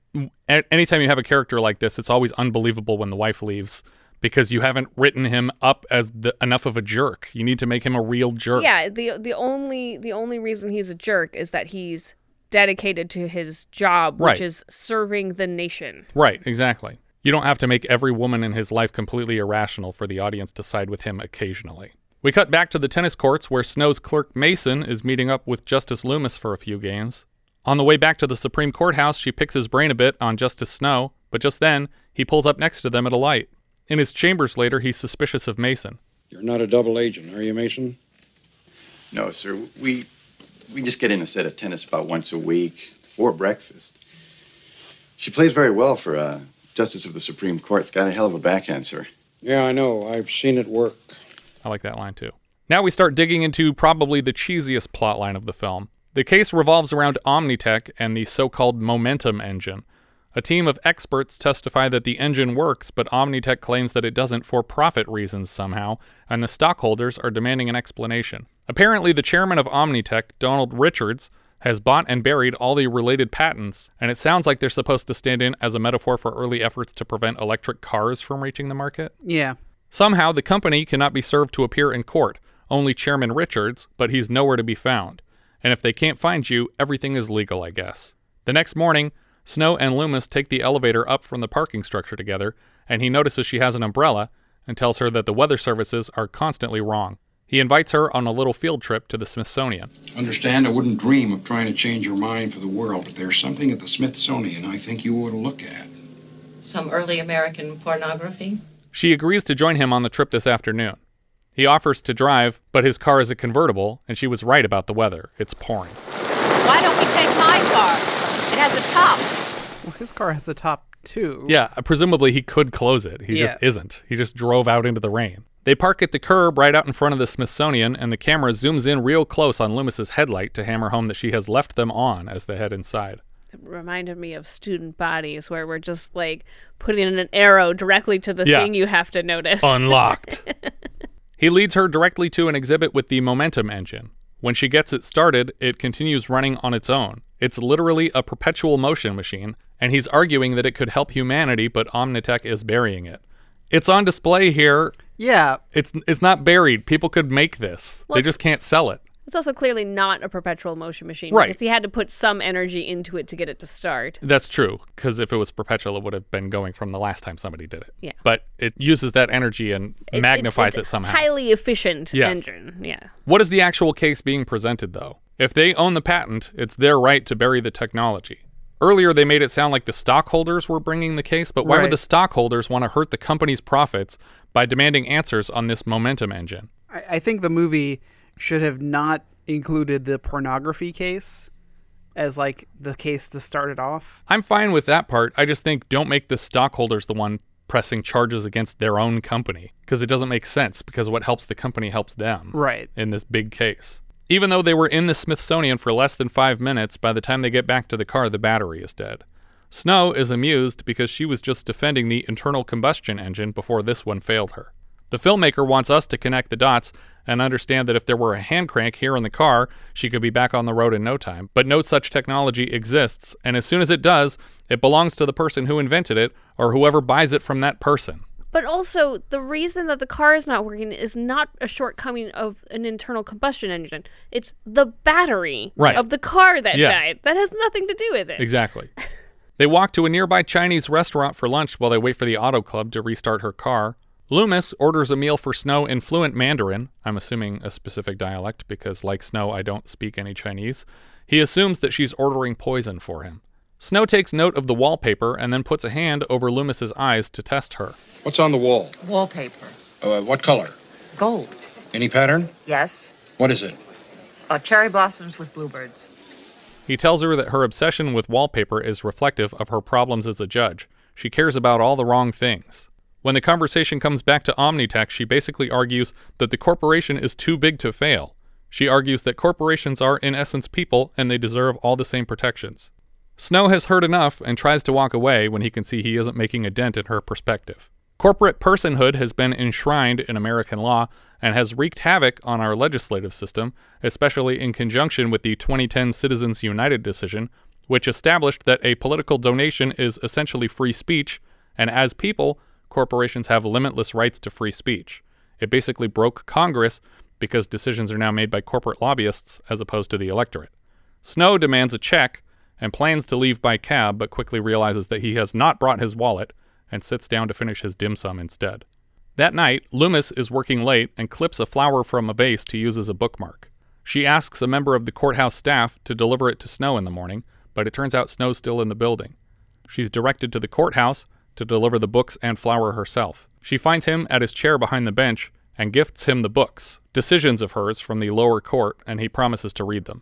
anytime you have a character like this, it's always unbelievable when the wife leaves because you haven't written him up as the, enough of a jerk. You need to make him a real jerk. Yeah, the the only the only reason he's a jerk is that he's dedicated to his job, which is serving the nation. Right, exactly. You don't have to make every woman in his life completely irrational for the audience to side with him occasionally. We cut back to the tennis courts where Snow's clerk Mason is meeting up with Justice Loomis for a few games. On the way back to the Supreme Courthouse, she picks his brain a bit on Justice Snow, but just then, he pulls up next to them at a light. In his chambers later, he's suspicious of Mason. You're not a double agent, are you, Mason? No, sir. We we just get in a set of tennis about once a week before breakfast. She plays very well for a justice of the Supreme Court. Got a hell of a backhand, sir. Yeah, I know. I've seen it work. I like that line too. Now we start digging into probably the cheesiest plot line of the film. The case revolves around Omnitech and the so called momentum engine. A team of experts testify that the engine works, but Omnitech claims that it doesn't for profit reasons somehow, and the stockholders are demanding an explanation. Apparently, the chairman of Omnitech, Donald Richards, has bought and buried all the related patents, and it sounds like they're supposed to stand in as a metaphor for early efforts to prevent electric cars from reaching the market. Yeah. Somehow, the company cannot be served to appear in court, only Chairman Richards, but he's nowhere to be found. And if they can't find you, everything is legal, I guess. The next morning, Snow and Loomis take the elevator up from the parking structure together, and he notices she has an umbrella and tells her that the weather services are constantly wrong. He invites her on a little field trip to the Smithsonian. Understand, I wouldn't dream of trying to change your mind for the world, but there's something at the Smithsonian I think you ought to look at. Some early American pornography? She agrees to join him on the trip this afternoon. He offers to drive, but his car is a convertible, and she was right about the weather. It's pouring. Why don't we take my car? It has a top. Well, his car has a top too. Yeah, uh, presumably he could close it. He just isn't. He just drove out into the rain. They park at the curb right out in front of the Smithsonian, and the camera zooms in real close on Loomis's headlight to hammer home that she has left them on as they head inside. It reminded me of student bodies where we're just like putting an arrow directly to the Yeah. thing you have to notice. Unlocked. He leads her directly to an exhibit with the momentum engine. When she gets it started, it continues running on its own. It's literally a perpetual motion machine, and he's arguing that it could help humanity, but Omnitech is burying it. It's on display here. Yeah. It's it's not buried. People could make this. Well, they just can't sell it. It's also clearly not a perpetual motion machine. Right. Because he had to put some energy into it to get it to start. That's true, because if it was perpetual, it would have been going from the last time somebody did it. Yeah. But it uses that energy and It- magnifies it's it somehow. Highly efficient Yes. engine. Yeah. What is the actual case being presented, though? If they own the patent, it's their right to bury the technology. Earlier, they made it sound like the stockholders were bringing the case, but why Right. would the stockholders want to hurt the company's profits by demanding answers on this momentum engine? I, I think the movie should have not included the pornography case as like the case to start it off. I'm fine with that part. I just think don't make the stockholders the one pressing charges against their own company because it doesn't make sense because what helps the company helps them. Right. In this big case. Even though they were in the Smithsonian for less than five minutes, by the time they get back to the car, the battery is dead. Snow is amused because she was just defending the internal combustion engine before this one failed her. The filmmaker wants us to connect the dots and understand that if there were a hand crank here in the car, she could be back on the road in no time. But no such technology exists, and as soon as it does, it belongs to the person who invented it or whoever buys it from that person. But also, the reason that the car is not working is not a shortcoming of an internal combustion engine. It's the battery Right. of the car that Yeah. died. That has nothing to do with it. Exactly. they walk to a nearby Chinese restaurant for lunch while they wait for the auto club to restart her car. Loomis orders a meal for Snow in fluent Mandarin, I'm assuming a specific dialect because, like Snow, I don't speak any Chinese. He assumes that she's ordering poison for him. Snow takes note of the wallpaper and then puts a hand over Loomis's eyes to test her. What's on the wall? Wallpaper. Uh, what color? Gold. Any pattern? Yes. What is it? Uh, cherry blossoms with bluebirds. He tells her that her obsession with wallpaper is reflective of her problems as a judge. She cares about all the wrong things. When the conversation comes back to Omnitech, she basically argues that the corporation is too big to fail. She argues that corporations are, in essence, people and they deserve all the same protections. Snow has heard enough and tries to walk away when he can see he isn't making a dent in her perspective. Corporate personhood has been enshrined in American law and has wreaked havoc on our legislative system, especially in conjunction with the 2010 Citizens United decision, which established that a political donation is essentially free speech, and as people, corporations have limitless rights to free speech. It basically broke Congress because decisions are now made by corporate lobbyists as opposed to the electorate. Snow demands a check and plans to leave by cab, but quickly realizes that he has not brought his wallet and sits down to finish his dim sum instead. That night, Loomis is working late and clips a flower from a vase to use as a bookmark. She asks a member of the courthouse staff to deliver it to Snow in the morning, but it turns out Snow's still in the building. She's directed to the courthouse to deliver the books and flower herself. She finds him at his chair behind the bench and gifts him the books, decisions of hers from the lower court, and he promises to read them.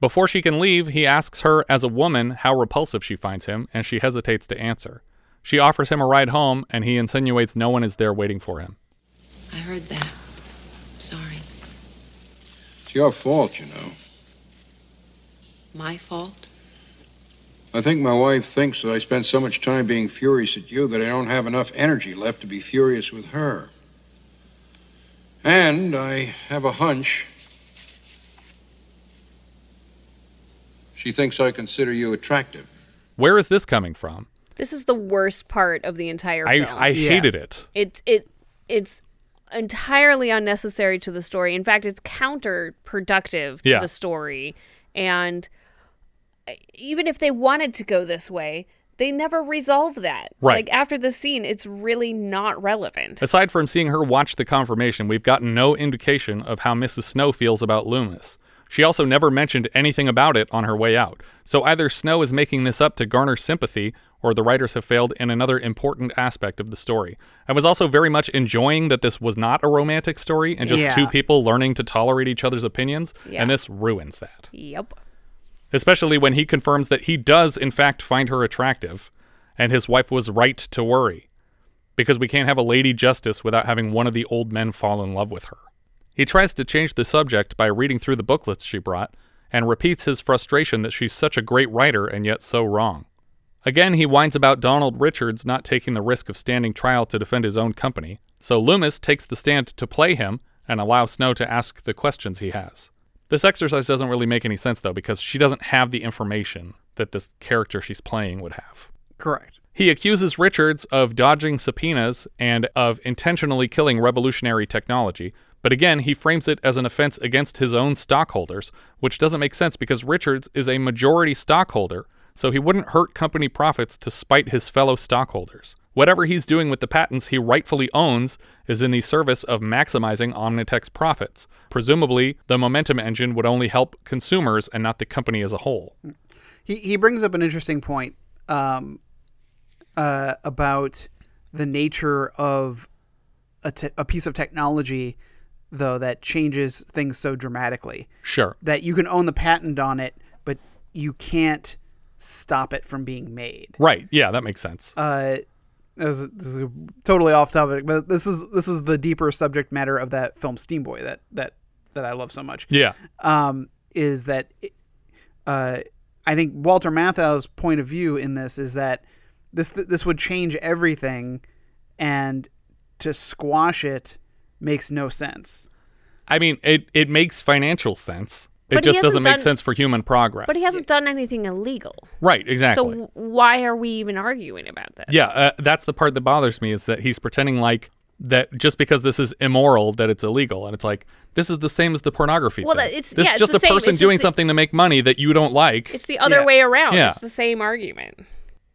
Before she can leave, he asks her as a woman how repulsive she finds him, and she hesitates to answer. She offers him a ride home, and he insinuates no one is there waiting for him. I heard that. Sorry. It's your fault, you know. My fault? I think my wife thinks that I spend so much time being furious at you that I don't have enough energy left to be furious with her. And I have a hunch. She thinks I consider you attractive. Where is this coming from? This is the worst part of the entire I, film. I hated it. It's it it's entirely unnecessary to the story. In fact, it's counterproductive to Yeah. the story. And even if they wanted to go this way, they never resolve that. Right. Like after the scene, it's really not relevant. Aside from seeing her watch the confirmation, we've gotten no indication of how Mrs. Snow feels about Loomis. She also never mentioned anything about it on her way out. So either Snow is making this up to garner sympathy, or the writers have failed in another important aspect of the story. I was also very much enjoying that this was not a romantic story and just Yeah. two people learning to tolerate each other's opinions, Yeah. and this ruins that. Yep. Especially when he confirms that he does, in fact, find her attractive, and his wife was right to worry. Because we can't have a lady justice without having one of the old men fall in love with her. He tries to change the subject by reading through the booklets she brought, and repeats his frustration that she's such a great writer and yet so wrong. Again, he whines about Donald Richards not taking the risk of standing trial to defend his own company, so Loomis takes the stand to play him and allow Snow to ask the questions he has. This exercise doesn't really make any sense though because she doesn't have the information that this character she's playing would have. Correct. He accuses Richards of dodging subpoenas and of intentionally killing revolutionary technology, but again, he frames it as an offense against his own stockholders, which doesn't make sense because Richards is a majority stockholder, so he wouldn't hurt company profits to spite his fellow stockholders. Whatever he's doing with the patents he rightfully owns is in the service of maximizing Omnitech's profits. Presumably, the momentum engine would only help consumers and not the company as a whole. He he brings up an interesting point um, uh, about the nature of a, te- a piece of technology, though that changes things so dramatically. Sure. That you can own the patent on it, but you can't stop it from being made. Right. Yeah, that makes sense. Uh, this is, this is totally off topic, but this is this is the deeper subject matter of that film Steamboy that that that I love so much. Yeah. Um, is that uh, I think Walter Matthau's point of view in this is that this this would change everything, and to squash it makes no sense. I mean, it, it makes financial sense. It But just doesn't hasn't make sense for human progress. But he hasn't done anything illegal. Right, exactly. So why are we even arguing about this? Yeah, uh, that's the part that bothers me is that he's pretending like that just because this is immoral that it's illegal, and it's like this is the same as the pornography. Well, thing. it's- this yeah, is it's just the a person It's doing the- something to make money that you don't like. It's the other way around. Yeah. It's the same argument.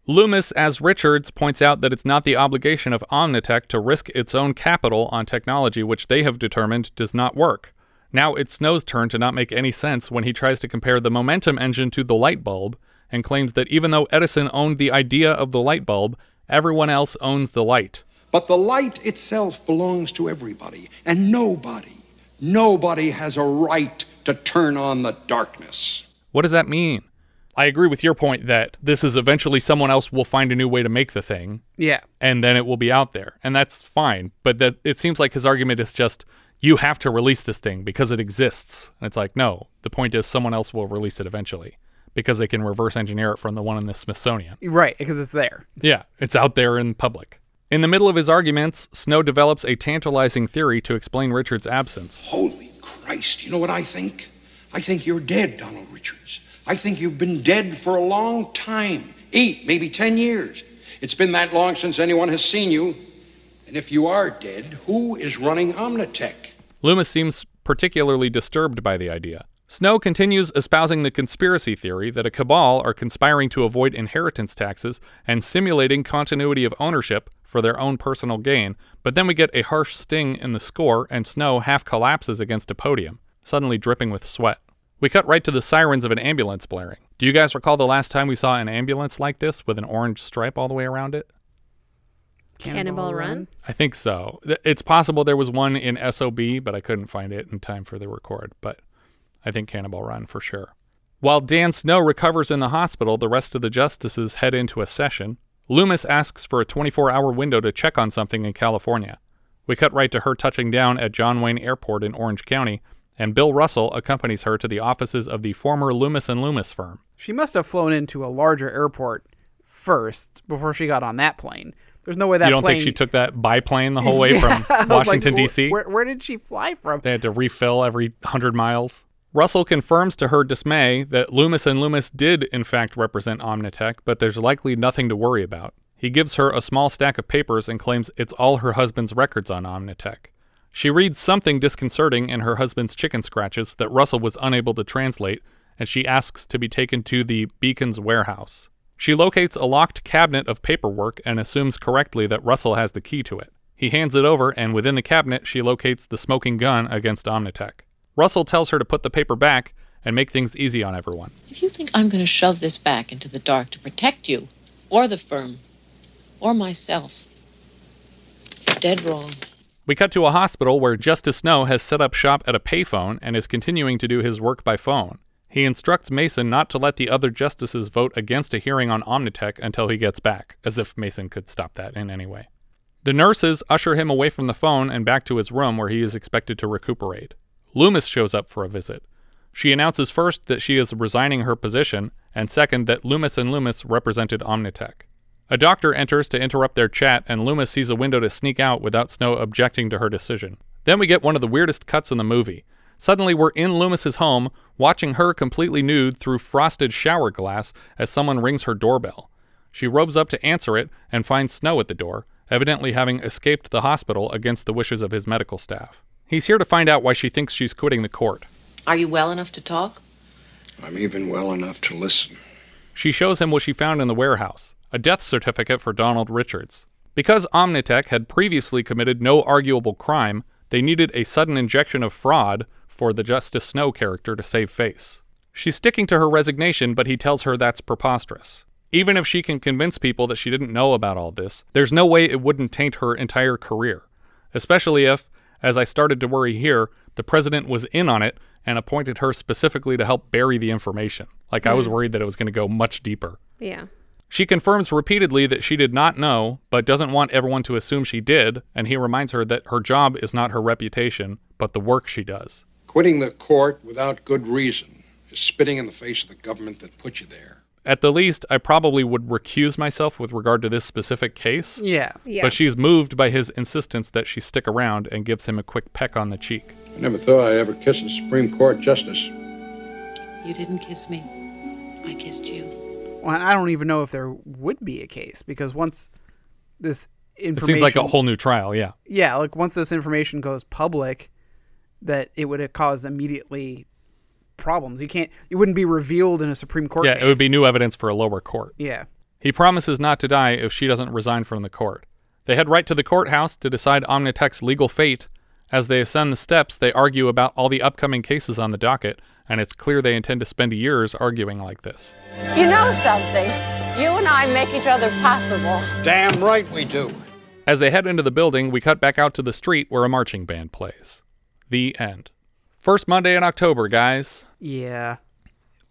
Loomis, as Richards, points out that it's not the obligation of Omnitech to risk its own capital on technology which they have determined does not work. Now it's Snow's turn to not make any sense when he tries to compare the momentum engine to the light bulb and claims that even though Edison owned the idea of the light bulb, everyone else owns the light. But the light itself belongs to everybody, and nobody, nobody has a right to turn on the darkness. What does that mean? I agree with your point that this is eventually someone else will find a new way to make the thing. Yeah. And then it will be out there. And that's fine. But that it seems like his argument is just you have to release this thing because it exists. And it's like, no, the point is someone else will release it eventually because they can reverse engineer it from the one in the Smithsonian. Right, because it's there. Yeah, it's out there in public. In the middle of his arguments, Snow develops a tantalizing theory to explain Richard's absence. Holy Christ, you know what I think? I think you're dead, Donald Richards. I think you've been dead for a long time eight, maybe ten years. It's been that long since anyone has seen you. And if you are dead, who is running Omnitech? Loomis seems particularly disturbed by the idea. Snow continues espousing the conspiracy theory that a cabal are conspiring to avoid inheritance taxes and simulating continuity of ownership for their own personal gain, but then we get a harsh sting in the score and Snow half collapses against a podium, suddenly dripping with sweat. We cut right to the sirens of an ambulance blaring. Do you guys recall the last time we saw an ambulance like this with an orange stripe all the way around it? Cannonball Run? I think so. It's possible there was one in SOB, but I couldn't find it in time for the record. But I think Cannonball Run for sure. While Dan Snow recovers in the hospital, the rest of the justices head into a session. Loomis asks for a 24 hour window to check on something in California. We cut right to her touching down at John Wayne Airport in Orange County, and Bill Russell accompanies her to the offices of the former Loomis and Loomis firm. She must have flown into a larger airport first before she got on that plane. There's no way that you don't plane. think she took that biplane the whole way Yeah, from Washington, wh- D.C.? Where, where did she fly from? They had to refill every 100 miles. Russell confirms to her dismay that Loomis and Loomis did in fact represent Omnitech, but there's likely nothing to worry about. He gives her a small stack of papers and claims it's all her husband's records on Omnitech. She reads something disconcerting in her husband's chicken scratches that Russell was unable to translate, and she asks to be taken to the Beacon's warehouse. She locates a locked cabinet of paperwork and assumes correctly that Russell has the key to it. He hands it over, and within the cabinet, she locates the smoking gun against Omnitech. Russell tells her to put the paper back and make things easy on everyone. If you think I'm going to shove this back into the dark to protect you, or the firm, or myself, you're dead wrong. We cut to a hospital where Justice Snow has set up shop at a payphone and is continuing to do his work by phone. He instructs Mason not to let the other justices vote against a hearing on Omnitech until he gets back, as if Mason could stop that in any way. The nurses usher him away from the phone and back to his room where he is expected to recuperate. Loomis shows up for a visit. She announces first that she is resigning her position, and second that Loomis and Loomis represented Omnitech. A doctor enters to interrupt their chat, and Loomis sees a window to sneak out without Snow objecting to her decision. Then we get one of the weirdest cuts in the movie. Suddenly, we're in Loomis's home, watching her completely nude through frosted shower glass as someone rings her doorbell. She robes up to answer it and finds Snow at the door, evidently having escaped the hospital against the wishes of his medical staff. He's here to find out why she thinks she's quitting the court. Are you well enough to talk? I'm even well enough to listen. She shows him what she found in the warehouse a death certificate for Donald Richards. Because Omnitech had previously committed no arguable crime, they needed a sudden injection of fraud for the Justice Snow character to save face. She's sticking to her resignation, but he tells her that's preposterous. Even if she can convince people that she didn't know about all this, there's no way it wouldn't taint her entire career. Especially if, as I started to worry here, the president was in on it and appointed her specifically to help bury the information. Like I was Mm. worried that it was going to go much deeper. Yeah. She confirms repeatedly that she did not know, but doesn't want everyone to assume she did, and he reminds her that her job is not her reputation, but the work she does. Quitting the court without good reason is spitting in the face of the government that put you there. At the least, I probably would recuse myself with regard to this specific case. Yeah. Yeah. But she's moved by his insistence that she stick around and gives him a quick peck on the cheek. I never thought I'd ever kiss a Supreme Court justice. You didn't kiss me. I kissed you. Well, I don't even know if there would be a case because once this information. It information seems like a whole new trial, yeah. yeah, like once this information goes public, that it would cause immediately problems. You can't. It wouldn't be revealed in a Supreme Court. yeah, case. it would be new evidence for a lower court. Yeah. He promises not to die if she doesn't resign from the court. They head right to the courthouse to decide Omnitech's legal fate. As they ascend the steps, they argue about all the upcoming cases on the docket, and it's clear they intend to spend years arguing like this. You know something? You and I make each other possible. Damn right we do. As they head into the building, we cut back out to the street where a marching band plays. The end. First Monday in October, guys. Yeah.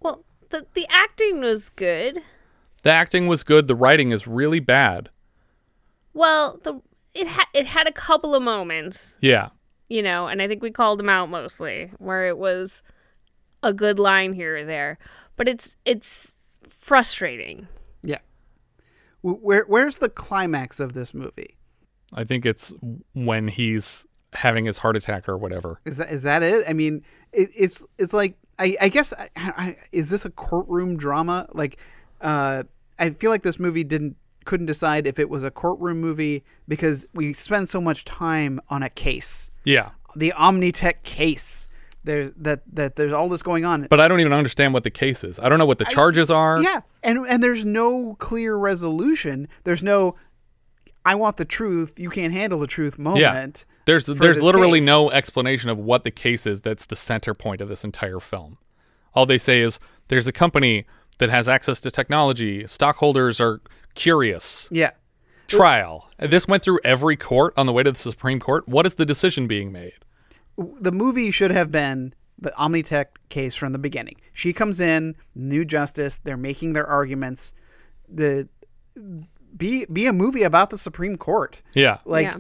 Well, the the acting was good. The acting was good, the writing is really bad. Well, the it had it had a couple of moments, Yeah. you know, and I think we called them out mostly where it was a good line here or there, but it's it's frustrating. Yeah. Where Where's the climax of this movie? I think it's when he's having his heart attack or whatever. Is that is that it? I mean, it, it's it's like I, I guess I, I, is this a courtroom drama? Like, uh, I feel like this movie didn't couldn't decide if it was a courtroom movie because we spend so much time on a case, Yeah. the Omnitech case. There's that that there's all this going on. But I don't even understand what the case is. I don't know what the charges are. Yeah, and and there's no clear resolution. There's no I want the truth. You can't handle the truth moment. Yeah. There's there's literally case. no explanation of what the case is that's the center point of this entire film. All they say is there's a company that has access to technology. Stockholders are curious. Yeah. Trial. This went through every court on the way to the Supreme Court. What is the decision being made? the movie should have been the Omnitech case from the beginning. She comes in, new justice, they're making their arguments. The be be a movie about the Supreme Court. Yeah. Like Yeah.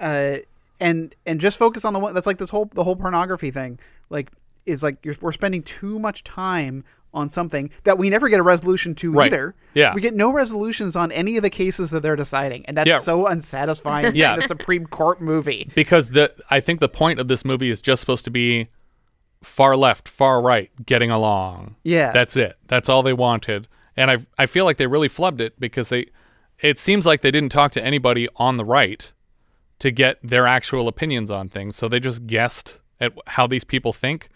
uh and and just focus on the one that's like this whole the whole pornography thing. Like is like you're, we're spending too much time on something that we never get a resolution to Right. either. Yeah. We get no resolutions on any of the cases that they're deciding. And that's Yeah. so unsatisfying Yeah. in a Supreme Court movie. Because the I think the point of this movie is just supposed to be far left, far right, getting along. Yeah. That's it. That's all they wanted. And I I feel like they really flubbed it because they it seems like they didn't talk to anybody on the right to get their actual opinions on things. So they just guessed at how these people think.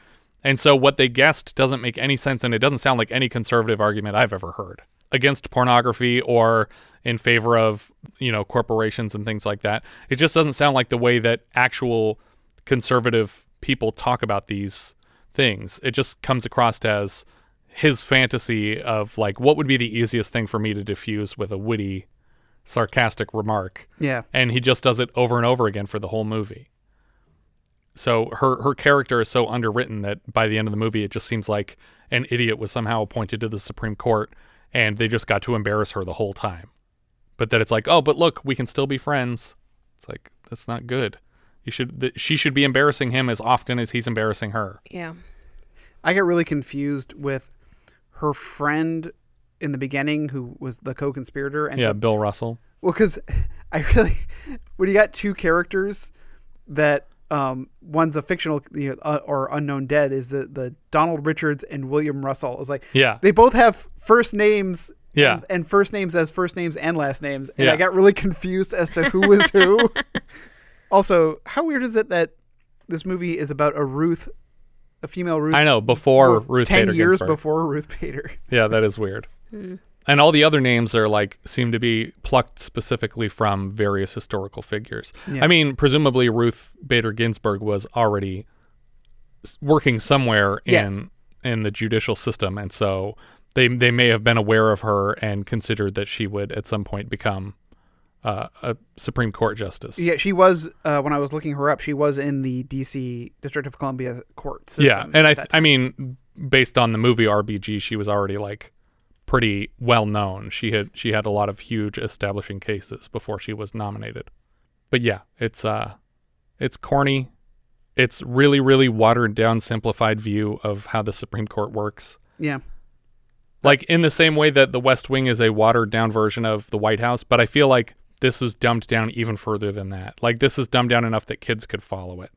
And so what they guessed doesn't make any sense and it doesn't sound like any conservative argument I've ever heard against pornography or in favor of, you know, corporations and things like that. It just doesn't sound like the way that actual conservative people talk about these things. It just comes across as his fantasy of like what would be the easiest thing for me to diffuse with a witty sarcastic remark. Yeah. And he just does it over and over again for the whole movie. So her her character is so underwritten that by the end of the movie it just seems like an idiot was somehow appointed to the Supreme Court and they just got to embarrass her the whole time. But that it's like, "Oh, but look, we can still be friends." It's like that's not good. You should th- she should be embarrassing him as often as he's embarrassing her. Yeah. I get really confused with her friend in the beginning who was the co-conspirator and yeah, Bill Russell. well cuz I really when you got two characters that um, one's a fictional you know, uh, or unknown dead is the the Donald Richards and William Russell. Is like Yeah. they both have first names. Yeah. and, and first names as first names and last names, and Yeah. I got really confused as to who was who. also, how weird is it that this movie is about a Ruth, a female Ruth? I know, before bef- Ruth ten Bader years Ginsburg. before Ruth Bader. Yeah, that is weird. Hmm. And all the other names are like seem to be plucked specifically from various historical figures. Yeah. I mean, presumably Ruth Bader Ginsburg was already working somewhere in Yes. in the judicial system, and so they they may have been aware of her and considered that she would at some point become uh, a Supreme Court justice. Yeah, she was uh, when I was looking her up. She was in the D.C. District of Columbia court system. yeah, and I th- I mean, based on the movie RBG, she was already like pretty well known. She had she had a lot of huge establishing cases before she was nominated. But yeah, it's uh it's corny. It's really really watered down simplified view of how the Supreme Court works. Yeah. Like in the same way that the West Wing is a watered down version of the White House, but I feel like this is dumbed down even further than that. Like this is dumbed down enough that kids could follow it.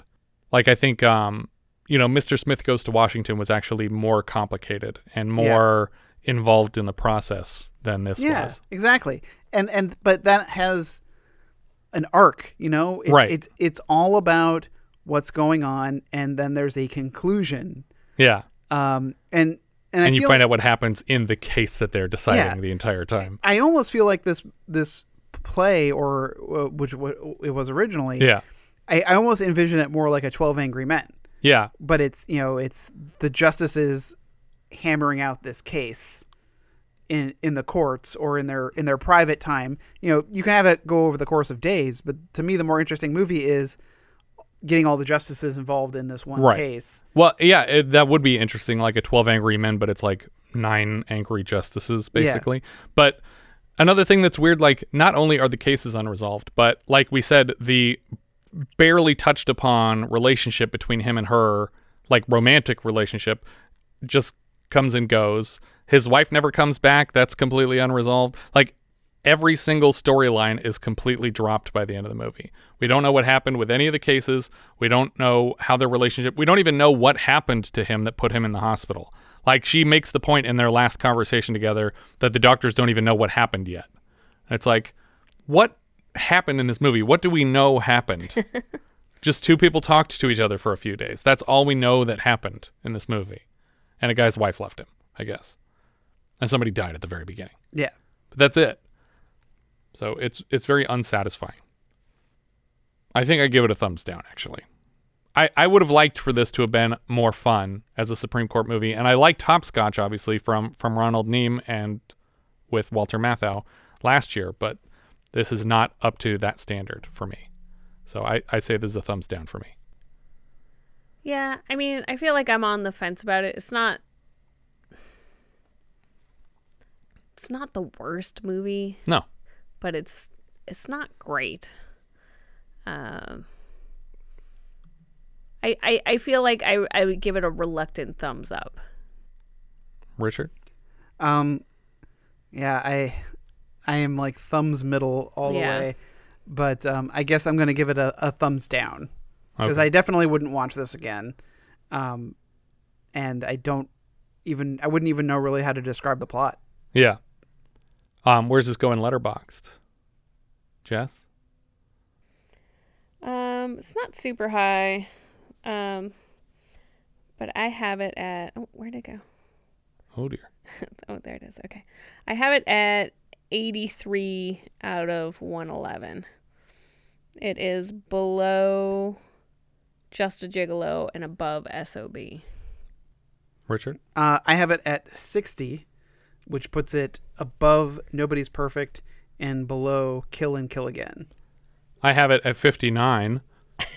Like I think um you know, Mr. Smith Goes to Washington was actually more complicated and more involved in the process than this yeah, was. exactly. And and but that has an arc, you know. It, Right. It's it's all about what's going on, and then there's a conclusion. Yeah. Um. And and, And, you find like, out what happens in the case that they're deciding Yeah. the entire time. I almost feel like this this play, or uh, which what it was originally. Yeah. I, I almost envision it more like a Twelve Angry Men. Yeah. But it's you know it's the justices hammering out this case in in the courts or in their in their private time. You know, you can have it go over the course of days, but to me the more interesting movie is getting all the justices involved in this one right. case. Well, yeah, it, that would be interesting, like a 12 Angry Men, but it's like nine angry justices, Yeah. basically. But another thing that's weird, like, not only are the cases unresolved, but like we said, the barely touched upon relationship between him and her, like romantic relationship, just comes and goes. His wife never comes back. That's completely unresolved. Like, every single storyline is completely dropped by the end of the movie. We don't know what happened with any of the cases. We don't know how their relationship. We don't even know what happened to him that put him in the hospital. Like she makes the point in their last conversation together that the doctors don't even know what happened yet. It's like, what happened in this movie? What do we know happened? Just two people talked to each other for a few days. That's all we know that happened in this movie. And a guy's wife left him, I guess. And somebody died at the very beginning. Yeah. But that's it. So it's it's very unsatisfying. I think I give it a thumbs down actually. I, I would have liked for this to have been more fun as a Supreme Court movie, and I liked Hopscotch obviously from from Ronald Neame and with Walter Matthau last year, but this is not up to that standard for me. So I, I say this is a thumbs down for me. Yeah, I mean, I feel like I'm on the fence about it. It's not It's not the worst movie. No. But it's it's not great. Um I, I, I feel like I, I would give it a reluctant thumbs up. Richard? Um, yeah, I I am like thumbs middle all the way, but um, I guess I'm gonna give it a, a thumbs down because Okay. I definitely wouldn't watch this again, um, and I don't even I wouldn't even know really how to describe the plot. Yeah. Um, where's this going Letterboxd? Jess? Um, it's not super high. Um, but I have it at oh, where'd it go? Oh dear. oh, there it is. Okay, I have it at 83 out of 111. It is below Just a Gigolo and above SOB. Richard? Uh, I have it at 60, which puts it above Nobody's Perfect and below Kill and Kill Again. I have it at 59,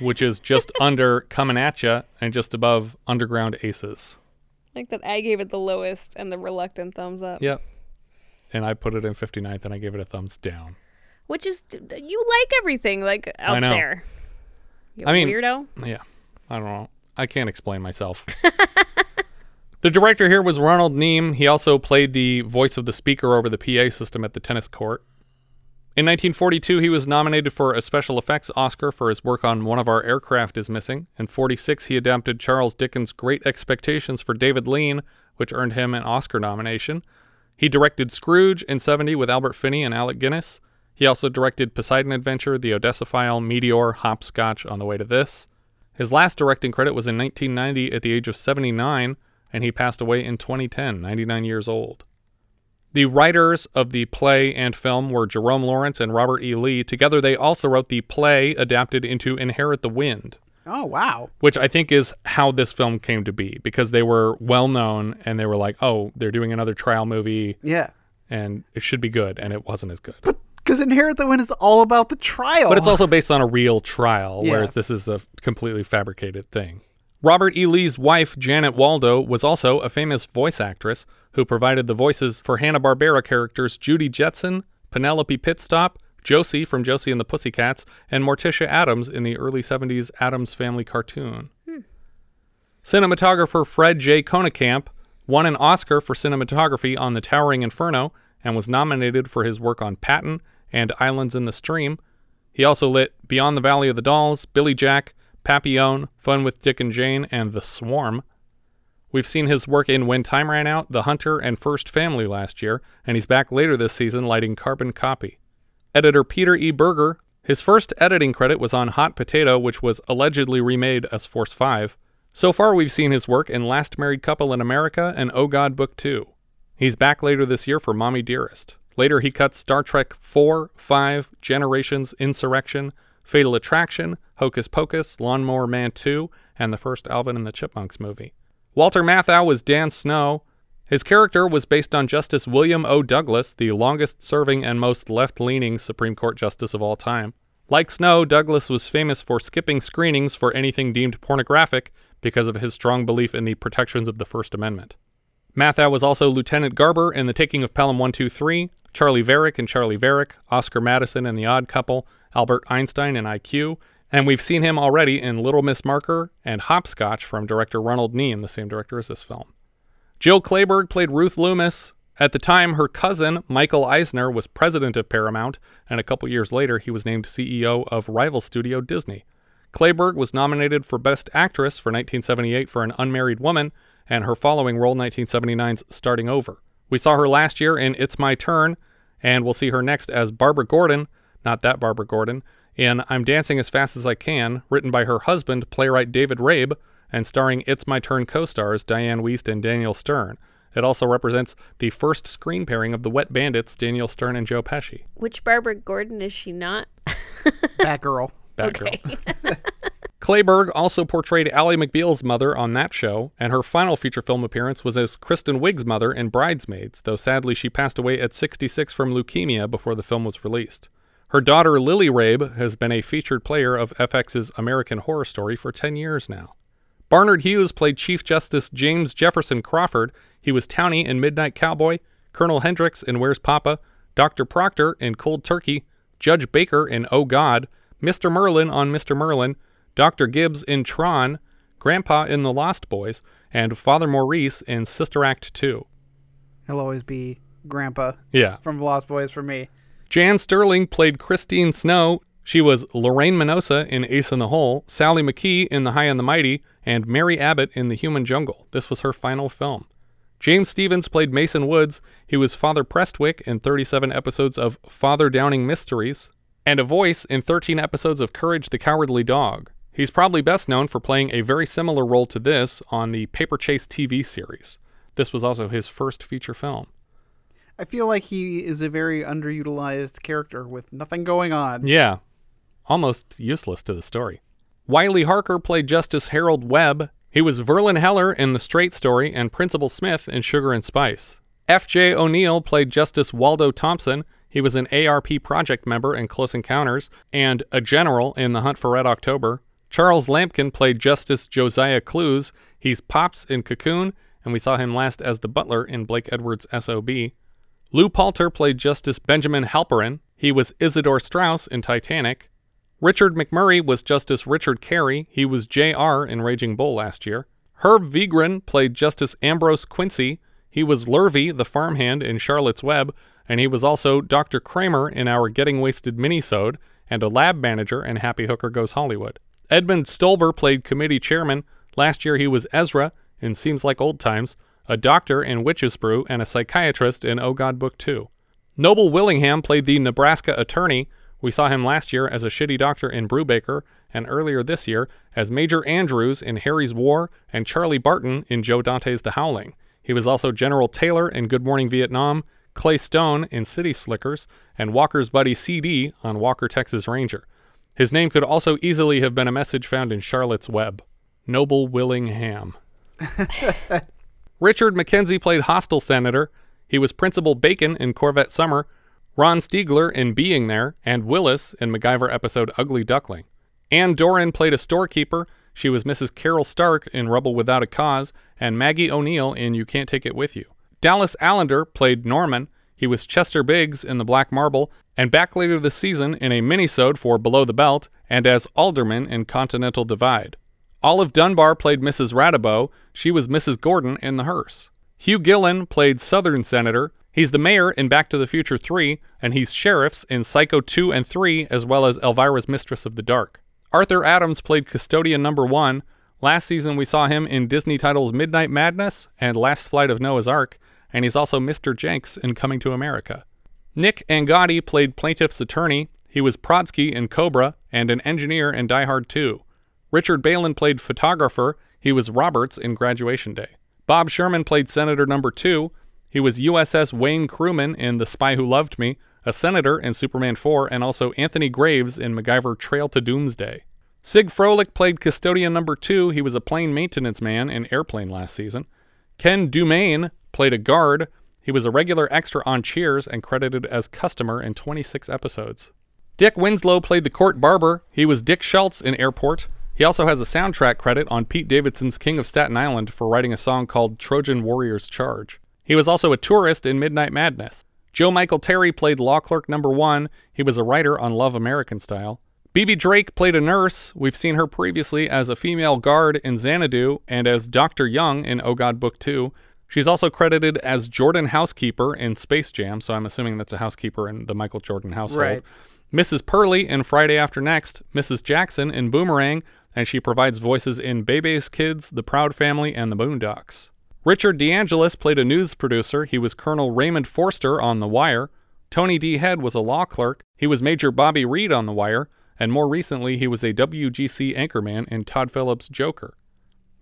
which is just under Coming At Ya and just above Underground Aces. Like that, I gave it the lowest and the reluctant thumbs up. Yep. And I put it in 59th and I gave it a thumbs down. Which is you like everything like out I know. there. You I mean, weirdo. Yeah. I don't know. I can't explain myself. the director here was Ronald Neame. He also played the voice of the speaker over the PA system at the tennis court. In 1942, he was nominated for a special effects Oscar for his work on One of Our Aircraft is Missing. In 46, he adapted Charles Dickens' Great Expectations for David Lean, which earned him an Oscar nomination. He directed Scrooge in 70 with Albert Finney and Alec Guinness. He also directed Poseidon Adventure, The Odessa File, Meteor, Hopscotch, On the Way to This. His last directing credit was in 1990 at the age of 79, and he passed away in 2010, 99 years old. The writers of the play and film were Jerome Lawrence and Robert E. Lee. Together, they also wrote the play adapted into Inherit the Wind, Oh wow. which I think is how this film came to be because they were well known and they were like, oh, they're doing another trial movie Yeah. and it should be good, and it wasn't as good. Because Inherit the Wind is all about the trial. But it's also based on a real trial, Yeah. whereas this is a completely fabricated thing. Robert E. Lee's wife, Janet Waldo, was also a famous voice actress who provided the voices for Hanna-Barbera characters Judy Jetson, Penelope Pitstop, Josie from Josie and the Pussycats, and Morticia Addams in the early 70s Addams Family cartoon. Hmm. Cinematographer Fred J. Koenekamp won an Oscar for cinematography on The Towering Inferno and was nominated for his work on Patton and Islands in the Stream. He also lit Beyond the Valley of the Dolls, Billy Jack, Papillon, Fun with Dick and Jane, and The Swarm. We've seen his work in When Time Ran Out, The Hunter, and First Family last year, and he's back later this season lighting Carbon Copy. Editor Peter E. Berger, his first editing credit was on Hot Potato, which was allegedly remade as Force 5. So far, we've seen his work in Last Married Couple in America and Oh God Book 2. He's back later this year for Mommy Dearest. Later, he cuts Star Trek 4, 5, Generations, Insurrection, Fatal Attraction, Hocus Pocus, Lawnmower Man 2, and the first Alvin and the Chipmunks movie. Walter Matthau was Dan Snow. His character was based on Justice William O. Douglas, the longest serving and most left leaning Supreme Court justice of all time. Like Snow, Douglas was famous for skipping screenings for anything deemed pornographic because of his strong belief in the protections of the First Amendment. Matthau was also Lieutenant Garber in The Taking of Pelham 123, Charley Varrick and Charley Varrick, Oscar Madison and The Odd Couple, Albert Einstein and IQ, and we've seen him already in Little Miss Marker and Hopscotch from director Ronald Neame, the same director as this film. Jill Clayburgh played Ruth Loomis. At the time, her cousin, Michael Eisner, was president of Paramount, and a couple years later, he was named CEO of rival studio Disney. Clayburgh was nominated for Best Actress for 1978 for An Unmarried Woman, and her following role, 1979's Starting Over. We saw her last year in It's My Turn, and we'll see her next as Barbara Gordon, not that Barbara Gordon, in I'm Dancing as Fast as I Can, written by her husband, playwright David Rabe, and starring It's My Turn co stars Dianne Wiest and Daniel Stern. It also represents the first screen pairing of the Wet Bandits, Daniel Stern and Joe Pesci. Which Barbara Gordon is she not? Batgirl. Batgirl. Clayburgh also portrayed Ally McBeal's mother on that show, and her final feature film appearance was as Kristen Wiig's mother in Bridesmaids, though sadly she passed away at 66 from leukemia before the film was released. Her daughter Lily Rabe has been a featured player of FX's American Horror Story for 10 years now. Barnard Hughes played Chief Justice James Jefferson Crawford. He was Townie in Midnight Cowboy, Colonel Hendricks in Where's Poppa, Dr. Proctor in Cold Turkey, Judge Baker in Oh God, Mr. Merlin on Mr. Merlin, Dr. Gibbs in Tron, Grandpa in The Lost Boys, and Father Maurice in Sister Act 2. He'll always be Grandpa. Yeah. From Lost Boys for me. Jan Sterling played Christine Snow. She was Lorraine Minosa in Ace in the Hole, Sally McKee in The High and the Mighty, and Mary Abbott in The Human Jungle. This was her final film. James Stevens played Mason Woods. He was Father Prestwick in 37 episodes of Father Dowling Mysteries, and a voice in 13 episodes of Courage the Cowardly Dog. He's probably best known for playing a very similar role to this on the Paper Chase TV series. This was also his first feature film. I feel like he is a very underutilized character with nothing going on. Yeah, almost useless to the story. Wiley Harker played Justice Harold Webb. He was Verlin Heller in The Straight Story and Principal Smith in Sugar and Spice. F.J. O'Neill played Justice Waldo Thompson. He was an ARP project member in Close Encounters and a general in The Hunt for Red October. Charles Lampkin played Justice Josiah Clues. He's Pops in Cocoon, and we saw him last as the butler in Blake Edwards' S.O.B. Lou Palter played Justice Benjamin Halperin. He was Isidore Strauss in Titanic. Richard McMurray was Justice Richard Carey. He was J.R. in Raging Bull last year. Herb Vigran played Justice Ambrose Quincy. He was Lurvy, the farmhand in Charlotte's Web. and he was also Dr. Kramer in our Getting Wasted minisode and a lab manager in Happy Hooker Goes Hollywood. Edmund Stolber played committee chairman. Last year he was Ezra in Seems Like Old Times, a doctor in Witch's Brew, and a psychiatrist in Oh God Book 2. Noble Willingham played the Nebraska attorney. We saw him last year as a shitty doctor in Brubaker, and earlier this year as Major Andrews in Harry's War and Charlie Barton in Joe Dante's The Howling. He was also General Taylor in Good Morning Vietnam, Clay Stone in City Slickers, and Walker's buddy CD on Walker Texas Ranger. His name could also easily have been a message found in Charlotte's Web. Noble Willingham. Richard McKenzie played Hostile Senator. He was Principal Bacon in Corvette Summer, Ron Stiegler in Being There, and Willis in MacGyver episode Ugly Duckling. Ann Doran played a storekeeper. She was Mrs. Carol Stark in Rebel Without a Cause, and Maggie O'Neill in You Can't Take It With You. Dallas Alinder played Norman. He was Chester Biggs in The Black Marble, and back later this season in a minisode for Below the Belt, and as Alderman in Continental Divide. Olive Dunbar played Mrs. Radabow. She was Mrs. Gordon in The Hearse. Hugh Gillin played Southern Senator. He's the mayor in Back to the Future 3, and he's sheriffs in Psycho 2 and 3, as well as Elvira's Mistress of the Dark. Arthur Adams played Custodian Number 1. Last season, we saw him in Disney titles Midnight Madness and Last Flight of Noah's Ark, and he's also Mr. Jenks in Coming to America. Nick Angotti played plaintiff's attorney. He was Prodsky in Cobra and an engineer in Die Hard 2. Richard Balin played photographer. He was Roberts in Graduation Day. Bob Sherman played Senator Number 2. He was USS Wayne Crewman in The Spy Who Loved Me, a senator in Superman 4, and also Anthony Graves in MacGyver Trail to Doomsday. Sig Froelich played Custodian Number 2. He was a plane maintenance man in Airplane last season. Ken Dumaine played a guard. He was a regular extra on Cheers and credited as customer in 26 episodes. Dick Winslow played the court barber. He was Dick Schultz in Airport. He also has a soundtrack credit on Pete Davidson's King of Staten Island for writing a song called Trojan Warriors Charge. He was also a tourist in Midnight Madness. Joe Michael Terry played Law Clerk Number One. He was a writer on Love American Style. Bebe Drake played a nurse. We've seen her previously as a female guard in Xanadu and as Dr. Young in Oh God Book 2. She's also credited as Jordan Housekeeper in Space Jam, so I'm assuming that's a housekeeper in the Michael Jordan household. Right. Mrs. Purley in Friday After Next, Mrs. Jackson in Boomerang, and she provides voices in Bebe's Kids, The Proud Family, and The Boondocks. Richard DeAngelis played a news producer. He was Colonel Raymond Foerster on The Wire. Tony D. Head was a law clerk. He was Major Bobby Reed on The Wire, and more recently, he was a WGC anchorman in Todd Phillips' Joker.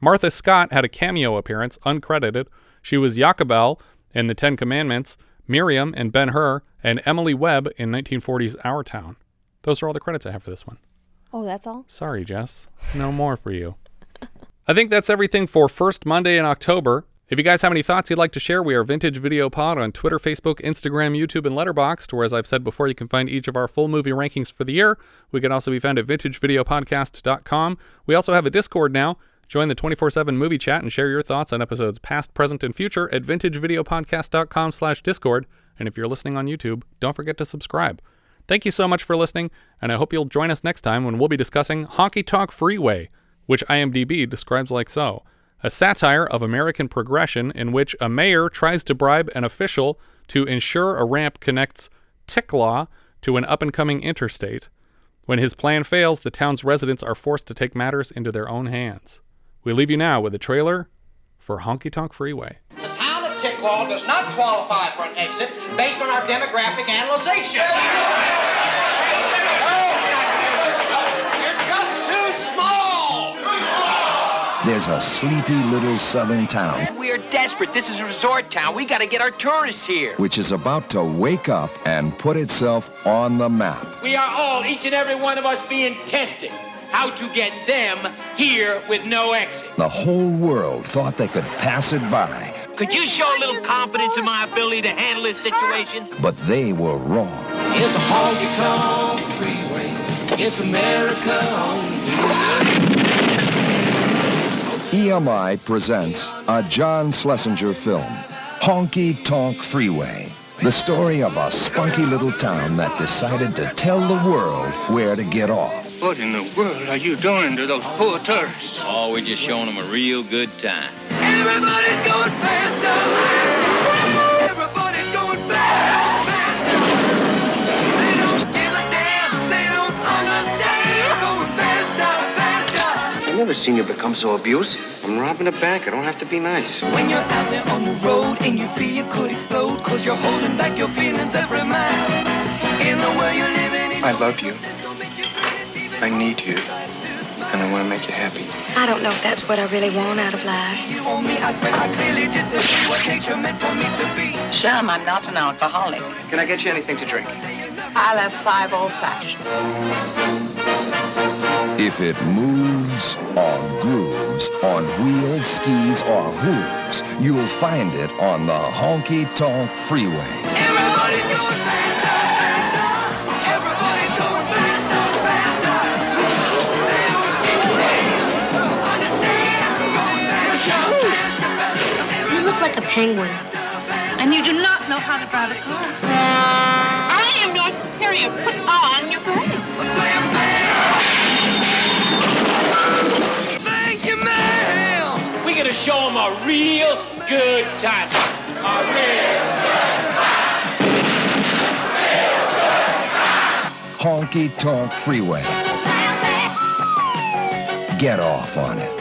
Martha Scott had a cameo appearance, uncredited. She was Jacobel in The Ten Commandments, Miriam in Ben Hur, and Emily Webb in 1940's Our Town. Those are all the credits I have for this one. Oh, that's all? Sorry, Jess. No more for you. I think that's everything for first Monday in October. If you guys have any thoughts you'd like to share, we are Vintage Video Pod on Twitter, Facebook, Instagram, YouTube, and Letterboxd, where, as I've said before, you can find each of our full movie rankings for the year. We can also be found at vintagevideopodcast.com. We also have a Discord now. Join the 24-7 movie chat and share your thoughts on episodes past, present, and future at vintagevideopodcast.com slash discord. And if you're listening on YouTube, don't forget to subscribe. Thank you so much for listening, and I hope you'll join us next time when we'll be discussing Honky Tonk Freeway, which IMDb describes like so a satire of American progression in which a mayor tries to bribe an official to ensure a ramp connects Ticlaw to an up and coming interstate. When his plan fails, the town's residents are forced to take matters into their own hands. We leave you now with a trailer for Honky Tonk Freeway. The town of Ticlaw does not qualify for an exit based on our demographic analyzation. There's a sleepy little southern town We are desperate. This is a resort town. We got to get our tourists here. which is about to wake up and put itself on the map. We are all, each and every one of us, being tested. How to get them here with no exit. The whole world thought they could pass it by, Could you show a little confidence in my ability to handle this situation? but they were wrong. It's a honky tonk freeway. It's America EMI presents a John Schlesinger film, Honky Tonk Freeway. The story of a spunky little town that decided to tell the world where to get off. What in the world are you doing to those poor tourists? Oh, we're just showing them a real good time. Everybody's going faster. Everybody's going faster. Never seen you become so abusive. I'm robbing a bank. I don't have to be nice. When you're out there on the road and you feel you could explode, cause you're holding back your feelings every mile. In the world you're living in. I love you. I need you. And I want to make you happy. I don't know if that's what I really want out of life. You on me, I swear I clearly disagree what nature meant for me to be. Shem, I'm not an alcoholic. Can I get you anything to drink? I'll have five old fashioned. If it moves or grooves on wheels, skis, or hooves, you'll find it on the Honky Tonk Freeway. Everybody's going faster, faster. Everybody's going faster, faster. You look like a penguin. And you do not know how to drive a car. I am your superior. Put on your brakes. Gonna show them a real good time. A real Honky Tonk Freeway. Get off on it.